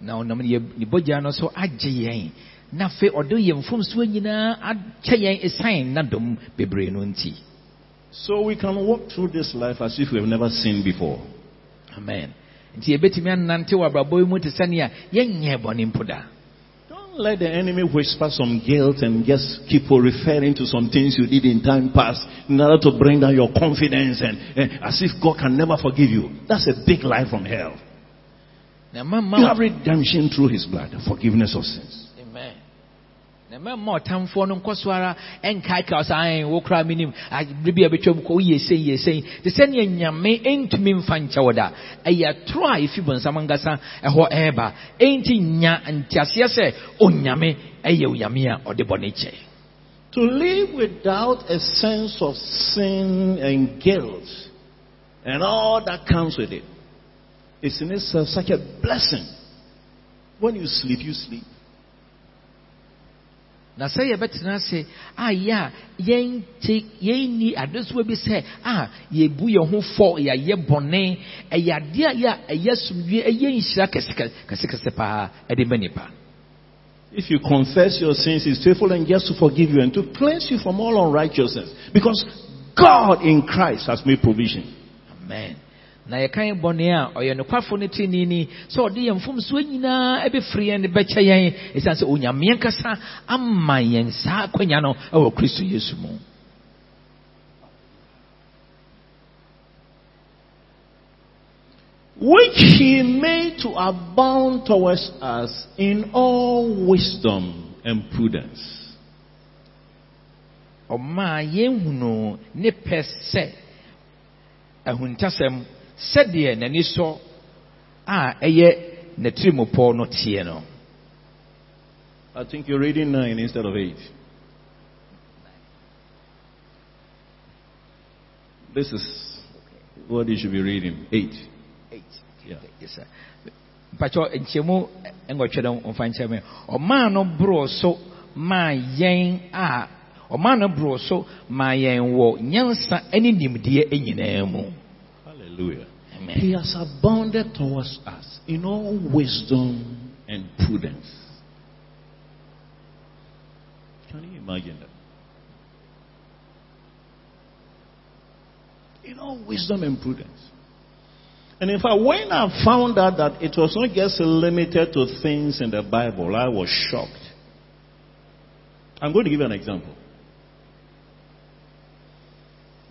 na ɔnam ne bogya no so agye yɛn na afei ɔde yɛn mfomsoɔ nyinaa akyɛ yɛn ɛsan n'adom bebree no nti So we can walk through this life as if we have never sinned before. amen nti yɛbɛtumi anante wɔ abrabɔ yi mu te sɛnea yɛnyɛ bɔne mpo da Don't let the enemy whisper some guilt and just keep on referring to some things you did in time past in order to bring down your confidence and, and as if God can never forgive you. That's a big lie from hell. Na You mama have redemption through His blood, forgiveness of sins. Amen. na mɛma ɔtamfoɔ no nkɔ so ara ɛnkaekaw sɛ ae wo koraa menim bere bi a bɛtwam kɔ woyɛ sei yɛ sei. Te sɛneɛ nyame ɛntumi mfa nkyɛ wo da. Ɛyɛ toro a ɛfi bɔnsam ankasa ɛhɔ ɛreba. Ɛnti nya nteaseɛ sɛ onyame ɛyɛ onyame a ɔde bɔne kyɛ. To live without a sense of sin and guilt and all that comes with it is in itself such a blessing. When you sleep, you sleep. na sɛ yɛbɛtena ase a yɛ a yɛnte yɛnni adesoa bi sɛ a yɛbu yɛn ho fɔ yɛayɛ bɔne ɛyɛ adeɛ a yɛ a ɛyɛ asomdwie ɛyɛ nhyira kɛse- kɛsekɛse paa ɛde ma nipa If you confess your sins, He's faithful and just to forgive you and to cleanse you from all unrighteousness. Because God in Christ has made provision. amen na bɔne a ɔyɛ nokwafo no ni sɛ ɔde yɛn mfomsoɔ nyinaa ɛbɛfiri yɛn de bɛkyɛ yɛn ɛsiane sɛ onyame ankasa ama yɛn saa akwanya no ɛwɔ kristo yesu mu Which He made to abound towards us in all wisdom and prudence. ɔmaa yɛnhunu ne pɛ sɛ ahuntasɛm sɛdeɛ n'ani sɔ a ɛyɛ n'atirimopɔ no teɛ no I think you're reading 9 instead of 8. This is what you should be reading. 8. Eight. Yeah. Yes, sir. mpakyɛ nkyɛmu nwɔtwe no mfa nkyɛ me ɔmaa no borɔ so maa yɛn a ɔmaa no borɔ so maa yɛn wɔ nyansa ne nimdeɛ nyinaa mu Hallelujah. Amen. He has abounded towards us in all wisdom and prudence. Can you imagine that? In all wisdom and prudence. And in fact, when I found out that it was not just limited to things in the Bible, I was shocked. I'm going to give you an example.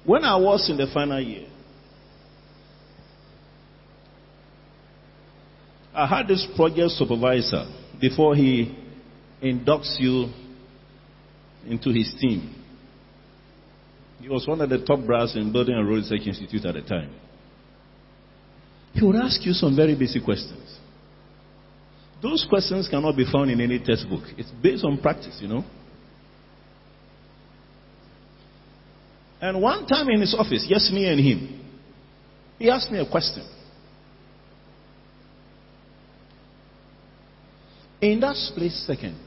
When I was in the final year, I had this project supervisor before he inducts you into his team. He was one of the top brass in Building and Road Research Institute at the time. He would ask you some very basic questions. Those questions cannot be found in any textbook. It's based on practice, you know. And one time in his office, just me and him, he asked me a question. In that split second,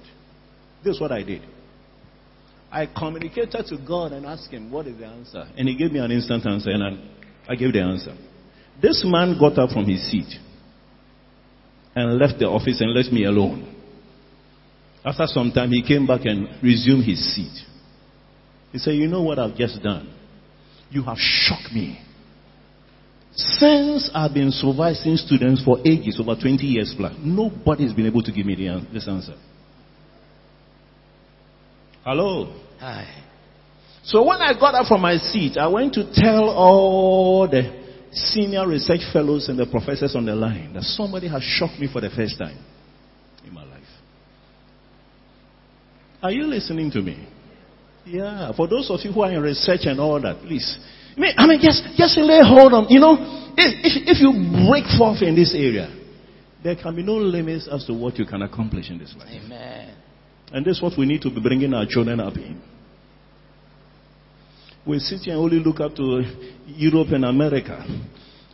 this is what I did. I communicated to God and asked him, What is the answer? And he gave me an instant answer, and I, gave the answer. This man got up from his seat and left the office and left me alone. After some time, he came back and resumed his seat. He said, You know what I've just done? You have shocked me. Since I've been supervising students for ages, over 20 years plus, nobody's been able to give me the this answer. Hello? Hi. So when I got up from my seat, I went to tell all the senior research fellows and the professors on the line that somebody has shocked me for the first time in my life. Are you listening to me? Yeah. For those of you who are in research and all that, please. I mean, just, just lay hold on. You know, if, if, if you break forth in this area, there can be no limits as to what you can accomplish in this life. Amen. And this is what we need to be bringing our children up in. We sit here and only look up to Europe and America.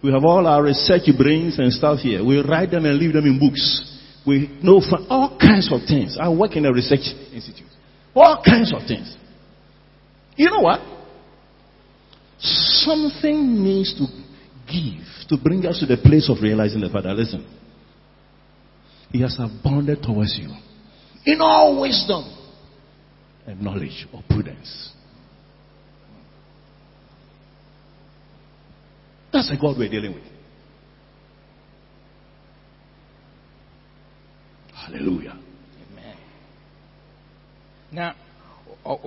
We have all our research brains and stuff here. We write them and leave them in books. We know for all kinds of things. I work in a research institute. All kinds of things. You know what? Something needs to give to bring us to the place of realizing the Father. Listen. He has abounded towards you in all wisdom and knowledge or prudence. That's the God we're dealing with.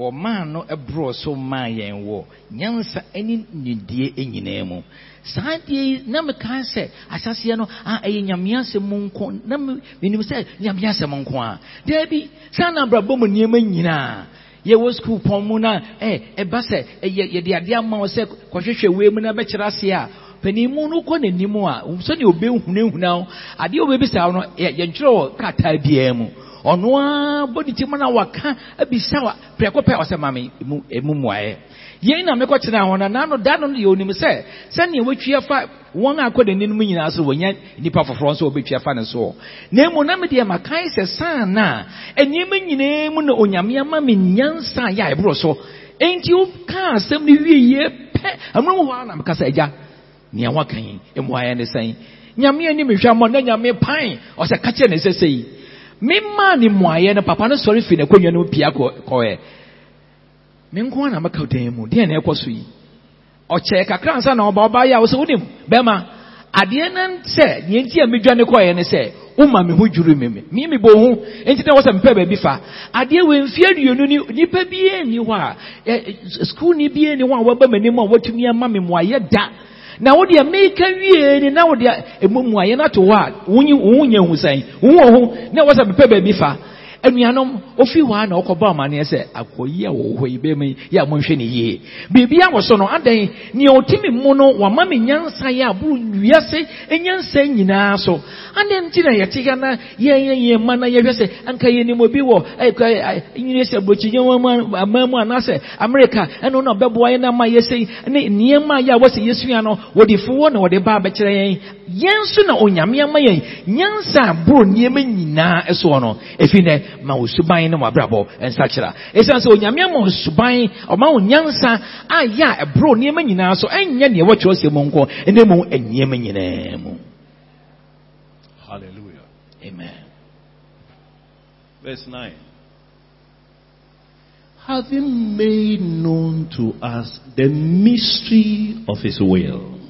Ɔmaa no borɔ so maa yɛn wɔ nyansa ne nidie nyinaa mu. Saa deɛ yi na meka sɛ asaseɛ no a ɛyɛ nyame asɛm nko. Na me- menim sɛ nyame asɛm nko a. Daabi saa na abrabɔ mu nneɛma nyinaa. Yɛwɔ sukuu pɔn mu na ɛ ɛba sɛ ɛyɛ yɛde adeɛ ama wo sɛ kɔhwehwɛ wei mu na bɛkyerɛ aseɛ a panimu no kɔ n'anim a sɛdeɛ obɛhunahuna adeɛ a wobɛbisa wo no yɛ- yɛntwerɛ wɔ krataa biara mu ɔno ara bɔ ne ti mu na waka abisa wa prɛko pɛ ɔsɛ mame emu emu mmuaeɛ yɛn na mekɔtena hɔ na nano da no yɛ onim sɛ sɛnea wɔtwi fa wɔn a akɔ n'anim nyinaa so wɔnya nipa foforɔ nso wɔbɛtwi afa ne so na emu na medeɛ makae sɛ saa na nneɛma nyinaa mu na onyame ama me nyansa a yɛ a ɛborɔ so. Enti woka asɛm no wie yie pɛ ɛno mu hɔ ara na mekasa agya nea waka yi mmuaeɛ ne sɛn? Nyame ani mehwɛ mmɔ na nyame pan ɔsɛ ka kyerɛ ne sɛ sɛ yi memmaa ne mmuaeɛ no papa no sɔre fi n'akonnwa no pia kɔ- kɔɛ. Me nko na maka dan mu deɛ na ɛkɔ so yi. Ɔkyɛɛ kakra nsa na ɔba ɔba a wo sɛ wonim? Bɛma adeɛ no sɛ deɛ nti a medwane kɔɛ ne sɛ woma me ho dwiri me me me mebɔ ho. Enti na wɔ sɛ mepɛ baabi fa. Adeɛ wɔ aduonu ni nipa biara nni hɔ a skulni biara nni hɔ a wɔba m'anim a watumi ama me mmuaeɛ da. Na wo deɛ meka wie ni na wo deɛ emu mmuaeɛ no ato hɔ a wonyi wo nya hu sɛn wo ho na wɔ sɛ mepɛ baabi fa anuanom ofi hɔ a na ɔkɔbɔ amanneɛ sɛ akɔyi a wɔwɔ hɔ yi bɛma yi yɛ a monhwɛ ne yie. Biribi a wɔ so no adan nea ɔtumi mu no wama me nyansa yɛ aboro wiase nyansa nyinaa so. Adan nti na yɛte ha na yɛyɛ yɛn ma na yɛhwɛ sɛ anka yɛnim obi wɔ nyini sɛ aburokyi aman mu anaasɛ amerika ɛno na ɔbɛboa yɛn na ma yɛsɛ ne nneɛma yɛ a wɔsɛ yɛsua no wɔde foɔ na wɔde ba abɛkyerɛ yɛn yɛn nso na onyame ama yɛn nyansa aboro nneɛma nyinaa ɛsoɔ no ɛfi nɛ ma wo suban ne mo abrabɔ nsakyera ɛsiane sɛ onyame ama wo suban ɔma wo nyansa a yɛ a ɛboro nneɛma nyinaa so ɛnyɛ neɛ wɔkyerɛ sɛ mu nko ɛnɛ mu nneɛma nyinaa mu Hallelujah. amen Verse 9. Having made known to us the mystery of his will,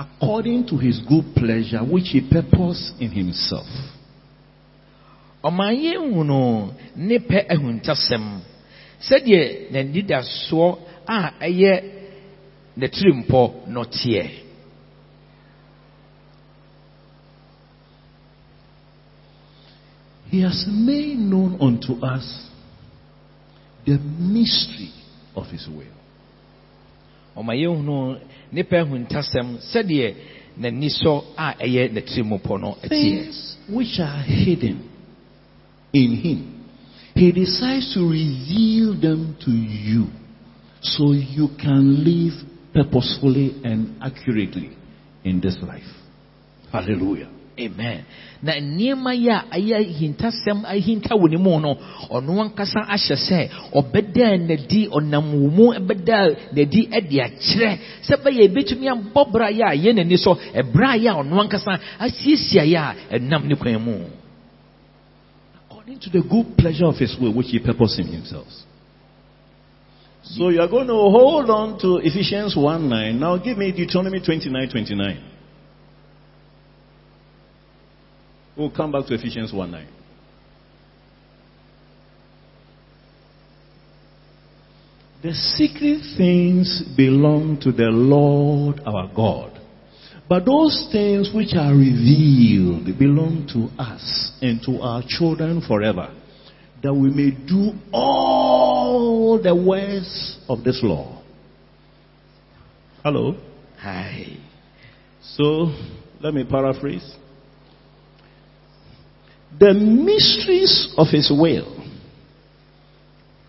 according to his good pleasure, which he purposed in himself. ɔma yɛhunu ne pɛ ahuntasɛm sɛdeɛ n'anidasoɔ a ɛyɛ ne tirimpɔ no teɛ He has made known unto us the mystery of his will. ɔma yɛhunu ne pɛ ahuntasɛm sɛdeɛ n'anisɔ a ɛyɛ tirimpɔ no Things which are hidden in him. He decides to reveal them to you so you can live purposefully and accurately in this life. Hallelujah. Amen na nneɛma yi a ɛyɛ ahintasɛm ahinta wɔ ne mu no ɔno ankasa ahyɛ sɛ ɔbɛdaa n'adi ɔnam wo mu bɛdaa n'adi de akyerɛ sɛ bɛyɛ ebɛtumi abɔ bra yɛ a yɛ n'ani so ɛbra yɛ a ɔno ankasa asiesie yɛ a ɛnam ne kwan mu According to the good pleasure of his will, which he purposed in himself. So you are going to hold on to Ephesians 1 9. Now give me Deuteronomy 29 29. We'll come back to Ephesians 1 9. The secret things belong to the Lord our God. But those things which are revealed belong to us and to our children forever, that we may do all the words of this law. Hello? Hi. So, let me paraphrase. The mysteries of His will,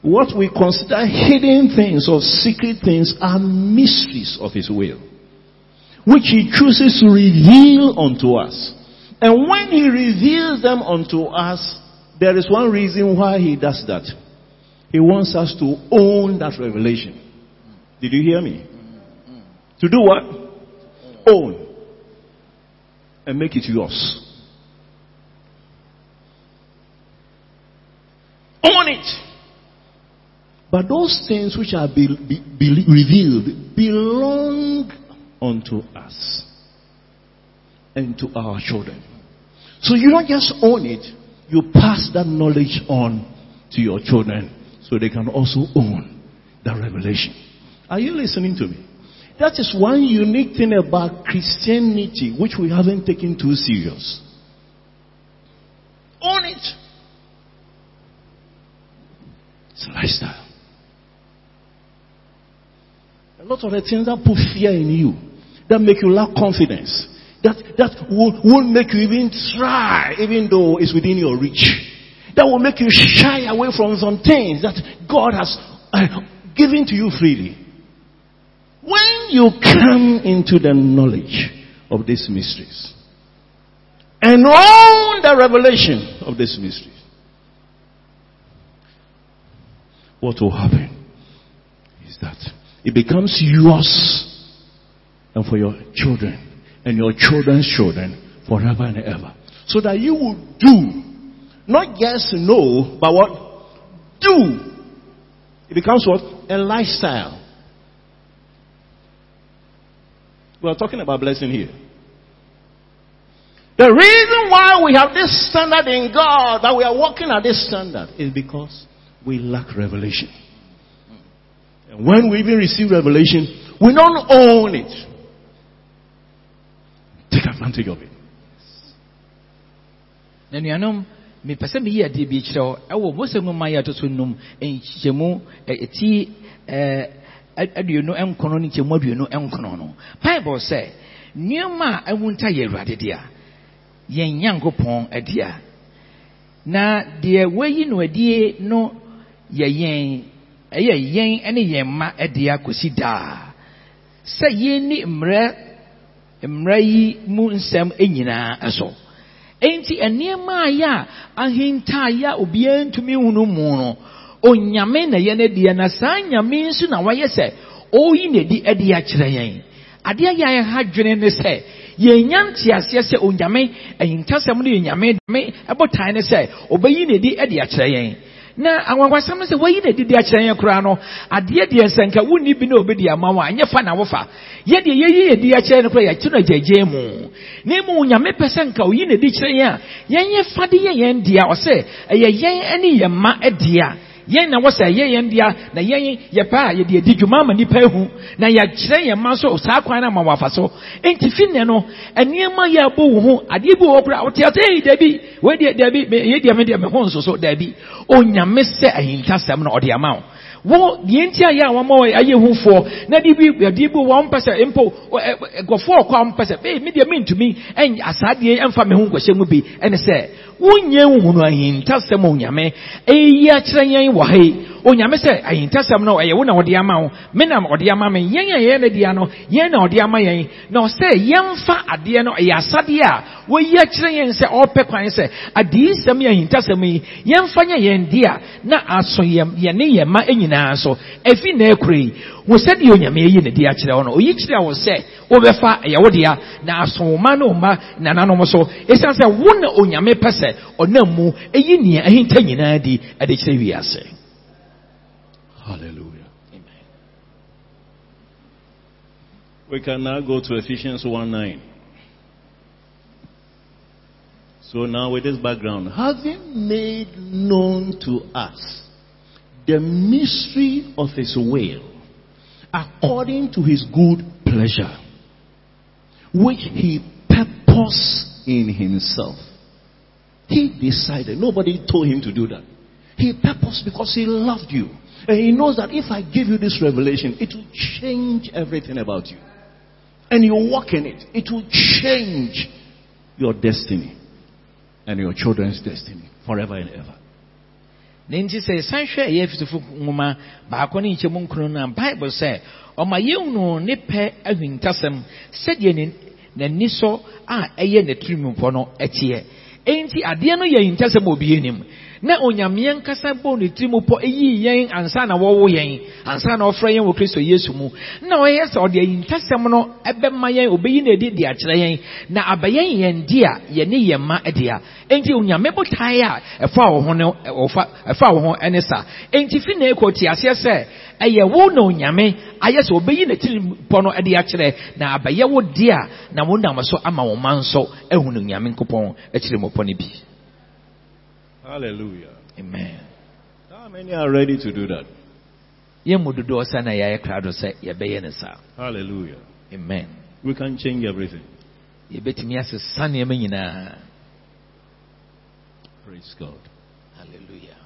what we consider hidden things or secret things, are mysteries of His will, which He chooses to reveal unto us. And when He reveals them unto us, there is one reason why He does that. He wants us to own that revelation. Did you hear me? To do what? Own. And make it yours. Own it. But those things which are be, be, be revealed belong unto us and to our children. So you don't just own it, you pass that knowledge on to your children so they can also own that revelation. Are you listening to me? That is one unique thing about Christianity which we haven't taken too serious. Own it. It's a lifestyle. A lot of the things that put fear in you, that make you lack confidence, that, that will, won't make you even try, even though it's within your reach. That will make you shy away from some things that God has uh, given to you freely. When you come into the knowledge of these mysteries and all the revelation of these mysteries, what will happen is that it becomes yours and for your children and your children's children forever and ever. So that you will do, not just know, but what? Do. It becomes what? A lifestyle. We are talking about blessing here. The reason why we have this standard in God, that we are walking at this standard, is because we lack revelation. And when we even receive revelation, we don't own it. Take advantage of it. nuanom mepɛ sɛ meyi adeɛ bi kyerɛ wo ɛwɔ mose nwoma yi ato so num nkyɛmu ɛti aduonu nkron ne nkyɛmu aduonu nkron no bible sɛ nneɛma a ɛho nta yɛ awurade dea yɛn nyankopɔn adea na deɛ wayi no adie no yɛ yɛn ɛyɛ yɛn ne yɛn mma adea kɔsi daa. Sɛ yɛnni mmerɛ mmara yi mu nsɛm nyinaa ɛso. Enti nneɛma a yɛ a obiara ntumi hunu mu no onyame na yɛ n'adiɛ na saa nyame nso na wayɛ sɛ ɔreyi n'adi adi akyerɛ yɛn. Adeɛ yɛ a yɛha dwene ne sɛ yɛnya nteaseɛ sɛ onyame ahintasɛm no yɛ nyame me ɛbotan ne sɛ ɔbɛyi n'adi adi akyerɛ yɛn. Na anwankwasɛm sɛ wayi n'adi de akyerɛ yɛn koraa no adeɛ deɛ sɛ nka wonni bi na obɛdi ama wo a ɛnyɛ fa na wofa yɛdeɛ yɛyi yɛdi akyerɛ no koraa yɛkye no agyagyaa mu. Na mu nyame pɛ sɛ nka oyi n'adi kyerɛ yɛn a yɛnyɛ fa de yɛ yɛn dea. Ɔsɛ ɛyɛ yɛn ne yɛn mma dea yɛn na wɔsɛ ɛyɛ yɛn dea na yɛn yɛpɛ a yɛde adi dwuma ama nipa ehu na yɛakyerɛ yɛn mma nso saa kwan no ama wafa so. Nti fi nɛ no nneɛma yɛ abɔ wo ho adeɛ bi wɔ hɔ koraa. Wote ase ei dabi wei deɛ dabi yɛ deɛ me deɛ me ho nso so dabi. Onyame sɛ ahintasɛm na ɔde ama wo. Wo deɛ nti ayɛ a wɔma wɔ ayɛ hufoɔ na de bi adeɛ bi wɔn mpɛ sɛ mpo ɔkɔ a mpɛ sɛ ee me deɛ mentumi ɛnyɛ asaadeɛ ɛmfa me ho nkɔhyɛ mu bi. Ɛne sɛ wonyɛ nhunu ahintasɛm onyame. Ɛyi akyerɛ yɛn wɔ ha yi. Onyame sɛ ahintasɛm no ɛyɛ wo na ɔde ama wo. Me na ɔde ama me. Yɛn a yɛn ne deɛ no yɛn na ɔde ama yɛn. Na ɔsɛ yɛmfa adeɛ no ɛyɛ asadeɛ a wɔyi akyerɛ yɛn sɛ ɔpɛ kwan sɛ adiisɛm yɛ ahintasɛm yi yɛmfa nyɛ yɛn deɛ a na aso yɛn yɛne yɛn mma nyinaa so. Ɛfi na ɛkura yi wo sɛdeɛ onyame ayi ne de akyerɛ wo no oyi kyerɛ wo sɛ wobɛfa ɛyɛ wo dea na aso wo mma ne mma nananom so ɛsiane sɛ wo na onyame pɛ sɛ ɔnam mu ɛyi nea ahinta nyinaa di ɛde kyerɛ wiase Hallelujah. Amen. We can now go to Ephesians 1 9. So now with this background, having made known to us the mystery of his will, according to his good pleasure, which he purposed in himself. He decided. Nobody told him to do that. He purposed because he loved you. And he knows that if I give you this revelation, it will change everything about you. And you walk in it, it will change your destiny and your children's destiny forever and ever. Na nti sɛ yɛsan hwɛ ɛyɛ afisifo nwoma baako ne nkyɛmu nkron no a bible sɛ ɔma yɛhunu ne pɛ ahwintasɛm sɛdeɛ ne- n'ani sɔ a ɛyɛ n'atirimupɔ no ɛteɛ. Enti adeɛ no yɛ ahintasɛm obi anim na onyameɛ nkasa bɔ ne tirim pɔ ɛyii yɛn ansa na wɔwo yɛn ansa na ɔfrɛ yɛn wɔ kristo yesu mu. Na ɔyɛ sɛ ɔde ahintasɛm no ɛbɛma yɛn obɛyi na ɛdi de akyerɛ yɛn na abɛyɛn yɛn di a yɛne yɛn mma ɛde a. Enti onyame botae a ɛfa wo ho no ɛfa ɛfa wo ho ɛne sa. Enti fi na ɛkɔ te aseɛ sɛ ɛyɛ wo na onyame ayɛ sɛ obɛyi na tirim pɔ no ɛde akyerɛ na abɛyɛ wo di na wo nam so ama wo ma nso ɛhu no onyame nkopɔn akyerɛ mu pɔ no bi Hallelujah. amen How many are ready to do that? yɛn mu dodoɔ sɛ na yɛayɛ krado sɛ yɛbɛyɛ ne saa Hallelujah. amen We can change everything. yɛbɛtumi asesa nneɛma nyinaa Praise God. hallelujah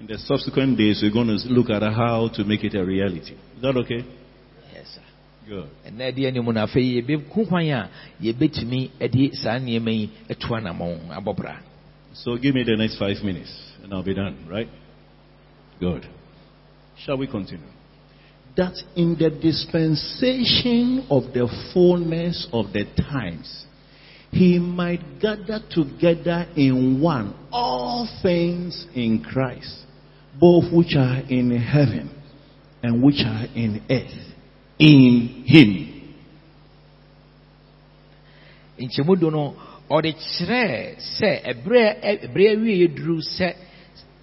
In the subsequent days, we're going to look at how to make it a reality. Is that okay? yes sir Good. ɛnna ɛdeɛ ne mu no afei yɛbɛku kwan a yɛbɛtumi de saa nneɛma yi atu anammɔn abɔ bra So give me the next five minutes and I'll be done, right? Good. Shall we continue? That in the dispensation of the fullness of the times, he might gather together in one all things in Christ, both which are in heaven and which are in earth, in him. Nkyɛmu do no ɔde kyerɛɛ sɛ ɛberɛ ɛberɛ awie duru sɛ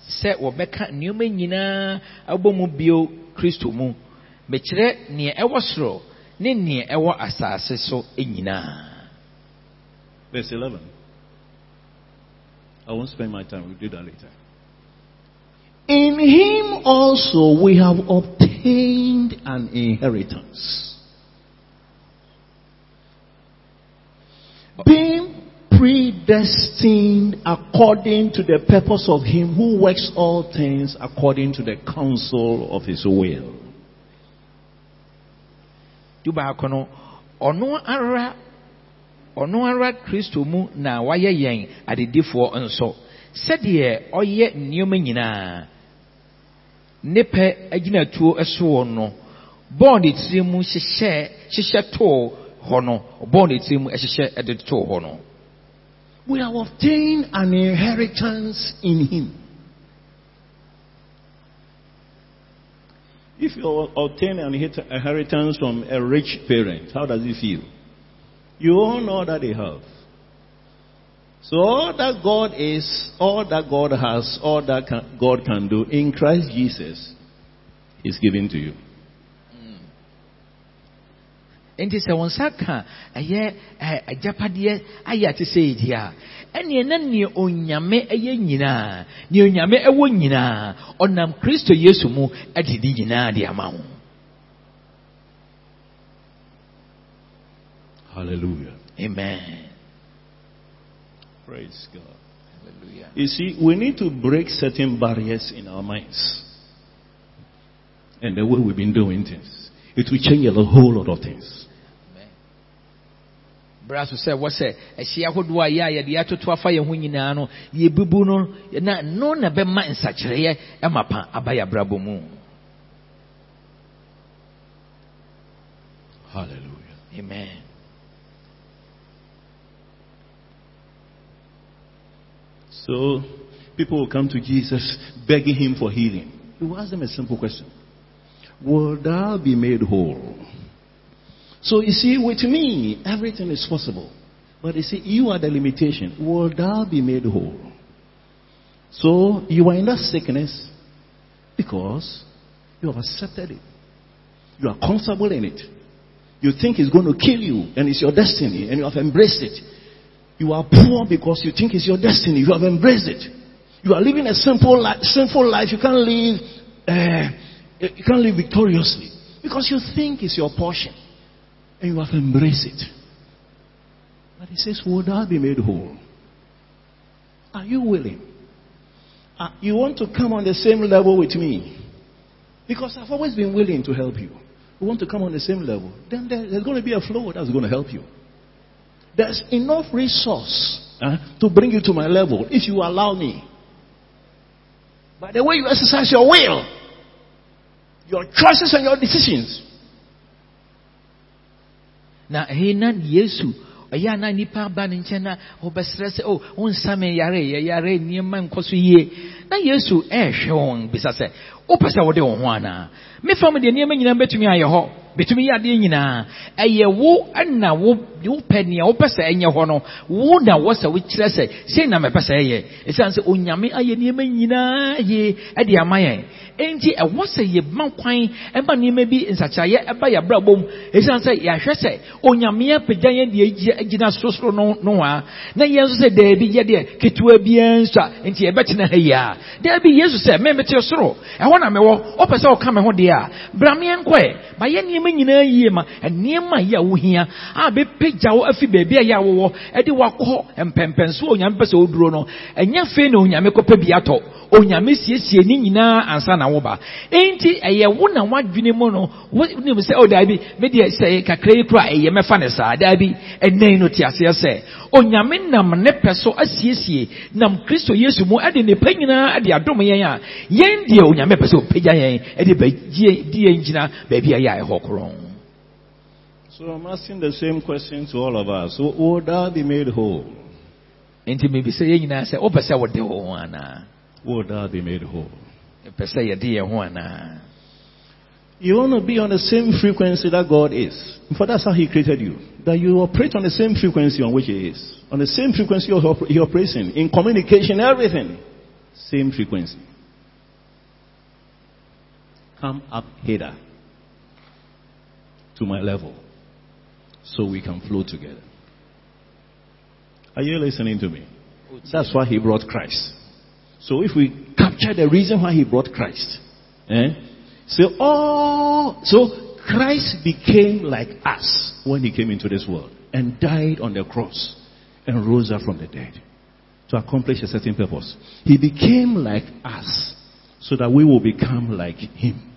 sɛ wɔbɛka nneɛma nyinaa abɔ mu bio kristo mu mekyerɛ nea ɛwɔ soro ne nea ɛwɔ asase so nyinaa Verse 11. I won't spend my time, we'll do that later. In him also we have obtained an inheritance. Being predestined according to the purpose of him who works all things according to the counsel of his will. du baako no ɔno ara ɔno ara kristo mu na wayɛ yɛn adedifoɔ nso sɛdeɛ ɔyɛ nneɛma nyinaa ne pɛ agyinatuo soɔ no bɔɔ ne tiri mu hyehyɛ hyehyɛ too hɔ no ɔbɔɔ ne tiri mu hyehyɛ de too hɔ no We have obtained an inheritance in him. If you obtain an inheritance from a rich parent, how does it feel? You own all that they have. So all that God is, all that God has, all that God can do in Christ Jesus is given to you. Nti sɛ wɔn nsa ka ɛyɛ ɛ, agyapadeɛ ayɛ ate sɛ edi a ɛneɛ na nea onyame ɛyɛ nyinaa nea onyame ɛwɔ nyinaa ɔnam kristo yesu mu ɛde ne nyinaa de ama wo Hallelujah. amen Praise God. Hallelujah. You see, we need to break certain barriers in our minds. And the way we've been doing things. It will change a whole lot of things. Bra so sɛ wɔ sɛ ahyia ahodoɔ a yɛ a yɛde atoto afa yɛn ho nyinaa no yɛbubu no na no na bɛma nsakyerɛeɛ ɛma pa aba yɛ abrabɔ mu Hallelujah. amen So, people will come to Jesus begging him for healing. You will ask them a simple question Will thou be made whole? So, you see, with me, everything is possible. But you see, you are the limitation. Will thou be made whole? So, you are in that sickness because You have accepted it. You are comfortable in it. You think it's going to kill you and it's your destiny and you have embraced it. You are poor because you think it's your destiny. You have embraced it. You are living a simple life, sinful life. You can't live, uh, you can't live victoriously because you think it's your portion and you have to embrace it. But he says, Would I be made whole? Are you willing? Uh, you want to come on the same level with me? Because I've always been willing to help you. You want to come on the same level? Then there, there's going to be a flow that's going to help you. There's enough resource uh, to bring you to my level if you allow me. By the way you exercise your will, your choices and your decisions. Na ɛhe na yesu. Ɛyɛ na nipa aba ne nkyɛn na ɔbɛsrɛ sɛ o wonsa me yare yɛyare nneɛma nkɔ so yie. Na yesu ɛɛhwɛ wɔn bisa sɛ wopɛ sɛ wode wo ho anaa mefa mu deɛ nneɛma nyinaa bɛtumi ayɛ hɔ. Bɛtumi yɛ adeɛ nyinaa ɛyɛ wo ɛna wo wopɛ nea wopɛ sɛ ɛnyɛ hɔ no wo na wɔ sɛ wokyerɛ sɛ sei na mɛpɛ sɛ ɛyɛ. Ɛsiane sɛ onyame ayɛ nneɛma nyinaa yie ɛde ama yɛn enti ɛwɔ sɛ yɛma kwan ɛma nneɛma bi nsakyerɛeɛ ɛba yɛabrabɔ mu ɛsiane sɛ yɛahwɛ sɛ onyame apagya yɛn deɛ gyina sorosoro no no a na yɛn nso sɛ daabi yɛdeɛ ketewa biara nso a enti yɛbɛtena ha yi a daabi yesu sɛ memete soro. Ɛhɔ na mewɔ wopɛ sɛ woka me ho deɛ a. Bra meɛnkɔɛ bayɛ nneɛma nyinaa yie ma nneɛma yi a wohia a bɛpagya afi baabi a yɛ a wowɔ ɛde wakɔ mpɛmpɛnso a onyame pɛ sɛ woduro no. Ɛnyɛ fei na onyame kɔpɛ bi atɔ woba enti ɛyɛ wo na woadwene mu no wonim sɛ oh, o daabi medeɛ sɛ kakra yi kora ɛyɛ mɛfa ne saa daabi ɛnɛn no te aseɛ sɛ onyame nam ne pɛ so asiesie nam kristo yesu mu ɛde ne pɛ nyinaa ɛde adom yɛn a yɛn deɛ onyame pɛ sɛ ɔpagya yɛn ɛde bɛgye di yɛn gyina baabi a yɛ a ɛhɔ korɔn So I'm asking the same question to all of us. So would I be made whole? enti mebisɛ yɛn nyinaa sɛ wopɛ sɛ wode wo ho anaa Would I be made whole? Pɛ sɛ yɛde yɛn ho anaa You want to be on the same frequency that God is. For that's how He created you. That you operate on the same frequency on which He is. On the same frequency He oper- He operates in. In communication, everything. Same frequency. Come up hither to my level so we can flow together. Are you listening to me? That's why He brought Christ. So if we capture the reason why He brought Christ, eh? So, oh, so Christ became like us when he came into this world and died on the cross and rose up from the dead to accomplish a certain purpose. He became like us so that we will become like him.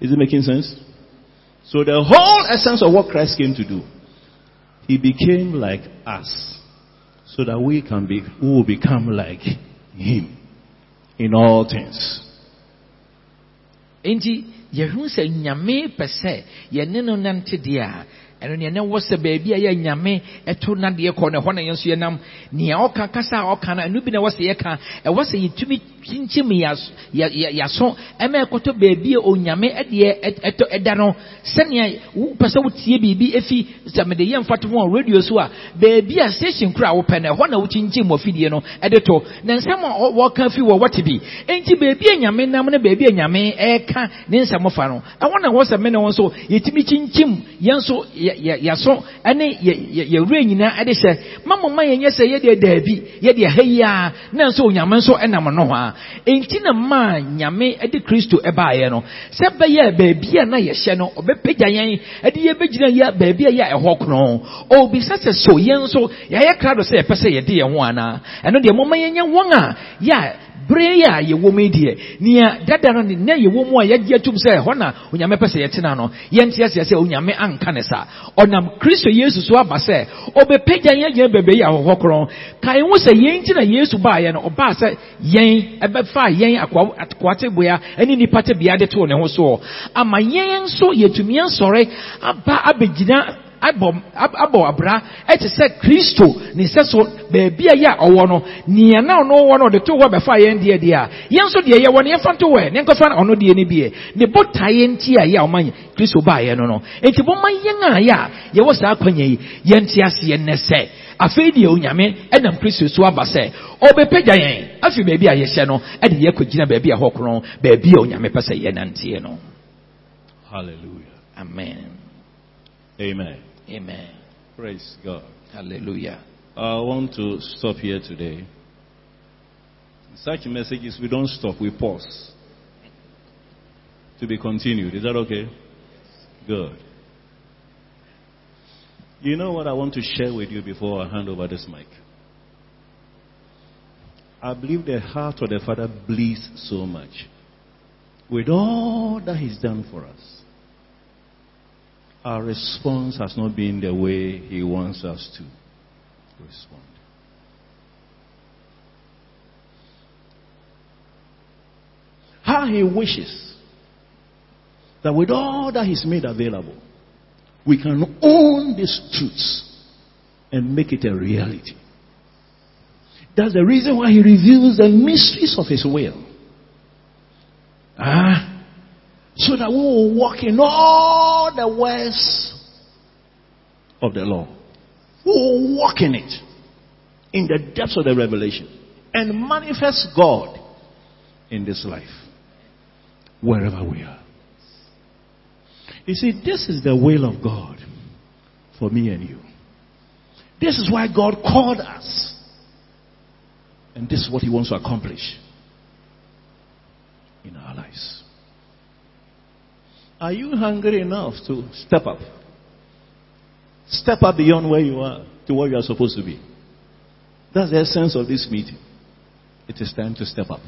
Is it making sense? So the whole essence of what Christ came to do, he became like us so that we can be, we will become like him in all things. enti yɛhu sɛ nyame pɛ sɛ yɛne no nante deɛ a ɛno nea ne wɔ sɛ baabi a yɛ nyame ɛto nadeɛ kɔ no ɛhɔ na yɛn nso yɛnam nea ɔka kasa a ɔka no ɛno bi na ɛwɔ sɛ yɛka ɛwɔ sɛ yɛtumi yɛ- yɛ- yaso ɛma ɛkɔtɔ baabi a onyame ɛdeɛ ɛt- ɛtɔ ɛda no sɛnea wopɛ sɛ wotie biribi ɛfi sɛ mede yɛ mfato ho a radio so a baabi a station kora a wopɛ no ɛhɔ na wokyinkyim wɔ fidie no ɛde to. Na nsɛm a wɔka fi wɔ wɔte bi. Enti baabi a nyame nam ne baabi a nyame ɛka ne nsɛm fa no. Ɛhɔ na ɛwɔ sɛ me ne wo nso yɛtumi kyinkyim yɛn nso yɛaso ɛne yɛ- yɛ- yɛwerɛ nyinaa ɛde hyɛ ma mo ma yɛnyɛ sɛ yɛdeɛ daabi yɛdeɛ ha yi a na nso onyame nso ɛnam no hɔ a enti na maa nyame ɛde kristo ɛbaeɛ no sɛ bɛyɛ baabi a na yɛhyɛ no ɔbɛpagya yɛn ɛde yɛbɛgyina yɛ baabi a yɛ ɛhɔ korɔn ɔbisa sɛ so yɛn nso yɛayɛ krado sɛ yɛpɛ sɛ yɛde yɛn ho anaa? Ɛno deɛ momma yɛnyɛ wɔn a yɛ bere a yɛwɔ mu yi deɛ nea dada no ne na yɛwɔ mu a yɛgye atum sɛ ɛhɔ na onyame pɛ sɛ yɛtena no yɛnte aseɛ sɛ onyame anka ne saa ɔnam kristo yesu so aba sɛ ɔbɛpagya yɛn baabi yɛ ahɔhɔ korɔn. Kae ho sɛ yɛn nti na yesu baeɛ no ɔbaa sɛ yɛn ɛbɛfa yɛn akoa- akoatebea ɛne nipa tebea de too ne ho soɔ. Ama yɛn nso yɛtumi asɔre aba abɛgyina abɔ ab- abɔ abra ɛte sɛ kristo ne sɛ so baabi a yɛ a ɔwɔ no nea na ɔno wɔ no ɔde to hɔ bɛfa yɛn deɛ deɛ a yɛn nso deɛ yɛwɔ no yɛmfa nto hɔ ne nkɔfa ɔno deɛ no biɛ ne botaeɛ nti a yɛ a ɔma yɛ- kristo baeɛ no no enti momma yɛn a yɛ a yɛwɔ saa akwanya yi yɛnte aseɛ nnɛ sɛ afei deɛ onyame ɛnam kristo so aba sɛ ɔbɛpagya yɛn afei baabi a yɛhyɛ no ɛde yɛkɔgyina baabi a hɔ korɔn a onyame pɛ sɛ yɛnanteɛ no Hallelujah. amen Amen. Amen Praise God. hallelujah uh, I want to stop here today. Such messages, we don't stop, we pause. To be continued. Is that okay? Good. You know what I want to share with you before I hand over this mic? I believe the heart of the Father bleeds so much with all that He's done for us. Our response has not been the way He wants us to respond. How he wishes that with all that he's made available, we can own these truths and make it a reality. That's the reason why he reveals the mysteries of his will. Ah, so that we will walk in all the ways of the law. We will walk in it in the depths of the revelation and manifest God in this life wherever we are. You see, this is the will of God for me and you. This is why God called us. And this is what He wants to accomplish in our lives. Are you hungry enough to step up? Step up beyond where you are to where you are supposed to be. That's the essence of this meeting. It is time to step up.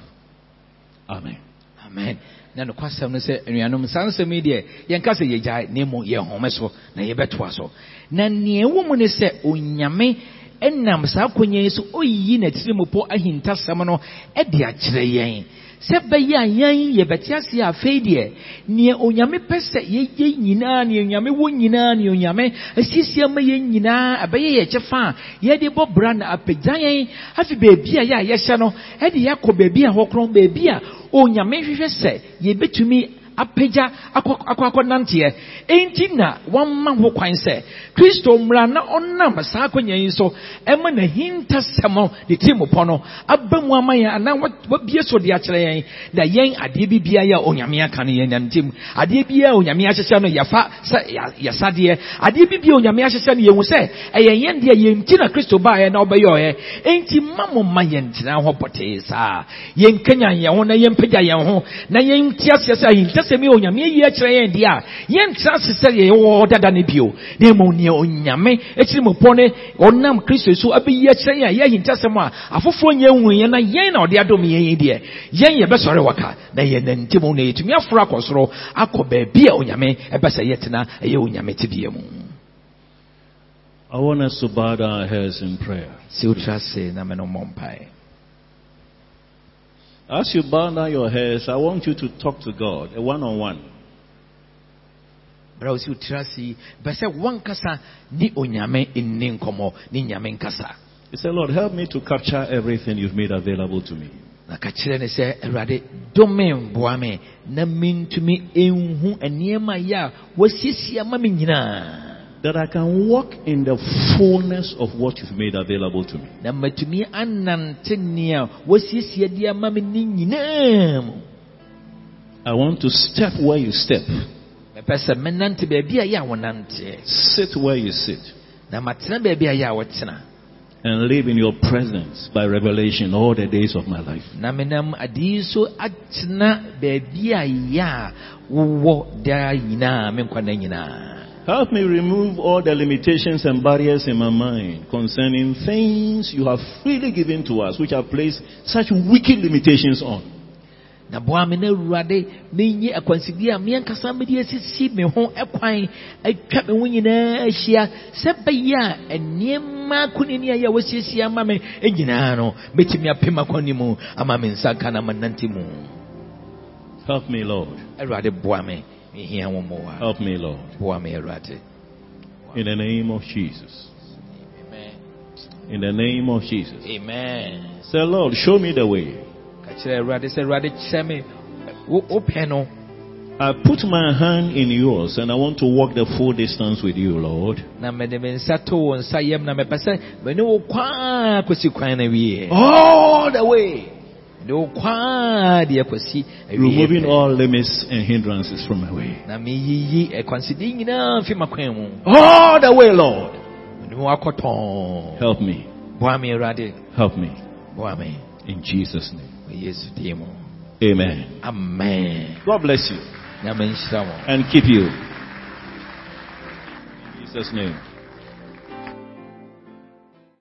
Amen. amen na nokwasɛm no sɛ anuanom saa nsɛm yi deɛ yɛnka sɛ yɛgyae na mmom yɛhome so na yɛbɛtoa so na nea ɛwɔ mu ne sɛ onyame ɛnam saa akwanya yi so ɔyiyi n'atirimupɔ ahintasɛm no ɛde akyerɛ yɛn sɛ bɛyɛ a yɛn yɛbɛte ase afei deɛ nea onyame pɛ sɛ yɛyɛ nyinaa nea onyame wɔ nyinaa nea onyame asiesie ama yɛn nyinaa ɛbɛyɛ yɛ kyɛfa a yɛde bɔ bra na apagya yɛn afi baabi a yɛ a yɛhyɛ no ɛde yɛakɔ baabi a hɔ korɔn baabi a onyame hwehwɛ sɛ yɛbɛtumi apagya akɔ akɔ akɔnanteɛ. Enti na wɔmma ho kwan sɛ kristo mmara na ɔnam saa akɔnya yi so ɛma n'ahintasɛm no de tirimupɔ no aba mu ama yɛn anaa wa- wabie so de akyerɛ yɛn na yɛn adeɛ bi bia yɛ onyame aka no yɛn nantam adeɛ bi a onyame ahyehyɛ no yɛfa sɛ yɛ- yɛsadeɛ adeɛ bi bia onyame ahyehyɛ no yɛhu sɛ ɛyɛ yɛn deɛ yɛnti na kristo baeɛ na ɔbɛyɛ ɔyɛ enti ma mo ma yɛntena hɔ pɔtee saa. Yɛnkanya yɛn ho na yɛmpagya yɛn ho na yɛnte aseɛ sɛ ahintasɛm yi onyame ayi akyerɛ yɛn deɛ a yɛntena ase sɛ yɛwɔ dada no bio. Na mmom nea onyame akyiri mu pɔ ne ɔnam kristo so abɛyi akyerɛ yɛn a yɛ ahintasɛm a afoforɔ nyɛ hu yɛn na yɛn na ɔde adom yɛn yi deɛ yɛn yɛbɛsɔre waka. Na yɛnantim na yɛtumi aforo akɔ soro akɔ baabi a onyame ɛbɛ sɛ yɛtena ɛyɛ onyame tebea mu. I want us to bow our heads in prayer. As you bow down your heads, I want you to talk to God, a one on one. berɛ wo sɛ wotra ase yi bɛ sɛ wankasa ne onyame nni nkɔmmɔ ne nyame nkasa You say, Lord, help me to capture everything you've made available to me. na ka kyerɛ ne sɛ awurade dome mboa me na mentumi ɛnhu nneɛma yɛ a wasiesie ama me nyinaa That I can walk in the fullness of what you've made available to me. na matumi anante nea wasiesie de ama me ne nyinaa mu. I want to step where you step, mepɛ sɛ menante baabi a yɛ a wonanteɛ sit where you sit, na matena baabi a yɛ a wɔtena and live in your presence by revelation all the days of my life. Na menam ade yi so atena baabi a yɛ a wowɔ daa nyinaa me nkwanna nyinaa Help me remove all the limitations and barriers in my mind concerning things you have freely given to us, which have placed such wicked limitations on. na boa me na awurade menyi akwansibea a meankasa mede asisi me ho ɛkwan atwa me ho nyinaa ahyia sɛ bɛyɛ a nneɛma akonini a yɛ a wɔasiesie ama me nyinaa no mɛtumi apem akɔne mu ama me nsa nka na manante mu Help me, Lord. awurade boa me mehia wo mmoa Help me, Lord. boa me awurade In the name of Jesus. Amen. In the name of Jesus. Amen. Say, Lord, show me the way. Ka kyerɛ Awurade sɛ Awurade kyerɛ me wo wo I put my hand in yours and I want to walk the full distance with you, Lord. na mede me nsa to wo nsa yam na mepɛ sɛ mene wo kwaa kɔsi kwan no awie All the way. Removing all limits and hindrances from my way. na meyiyi akwanside eh, nyinaa mfi makwan mu All the way, Lord. mede wo akɔtɔn Help me. boa me Awurade Help me. In Jesus' name. wɔ yesu din mu Amen. amen God bless you and keep you. In Jesus' name.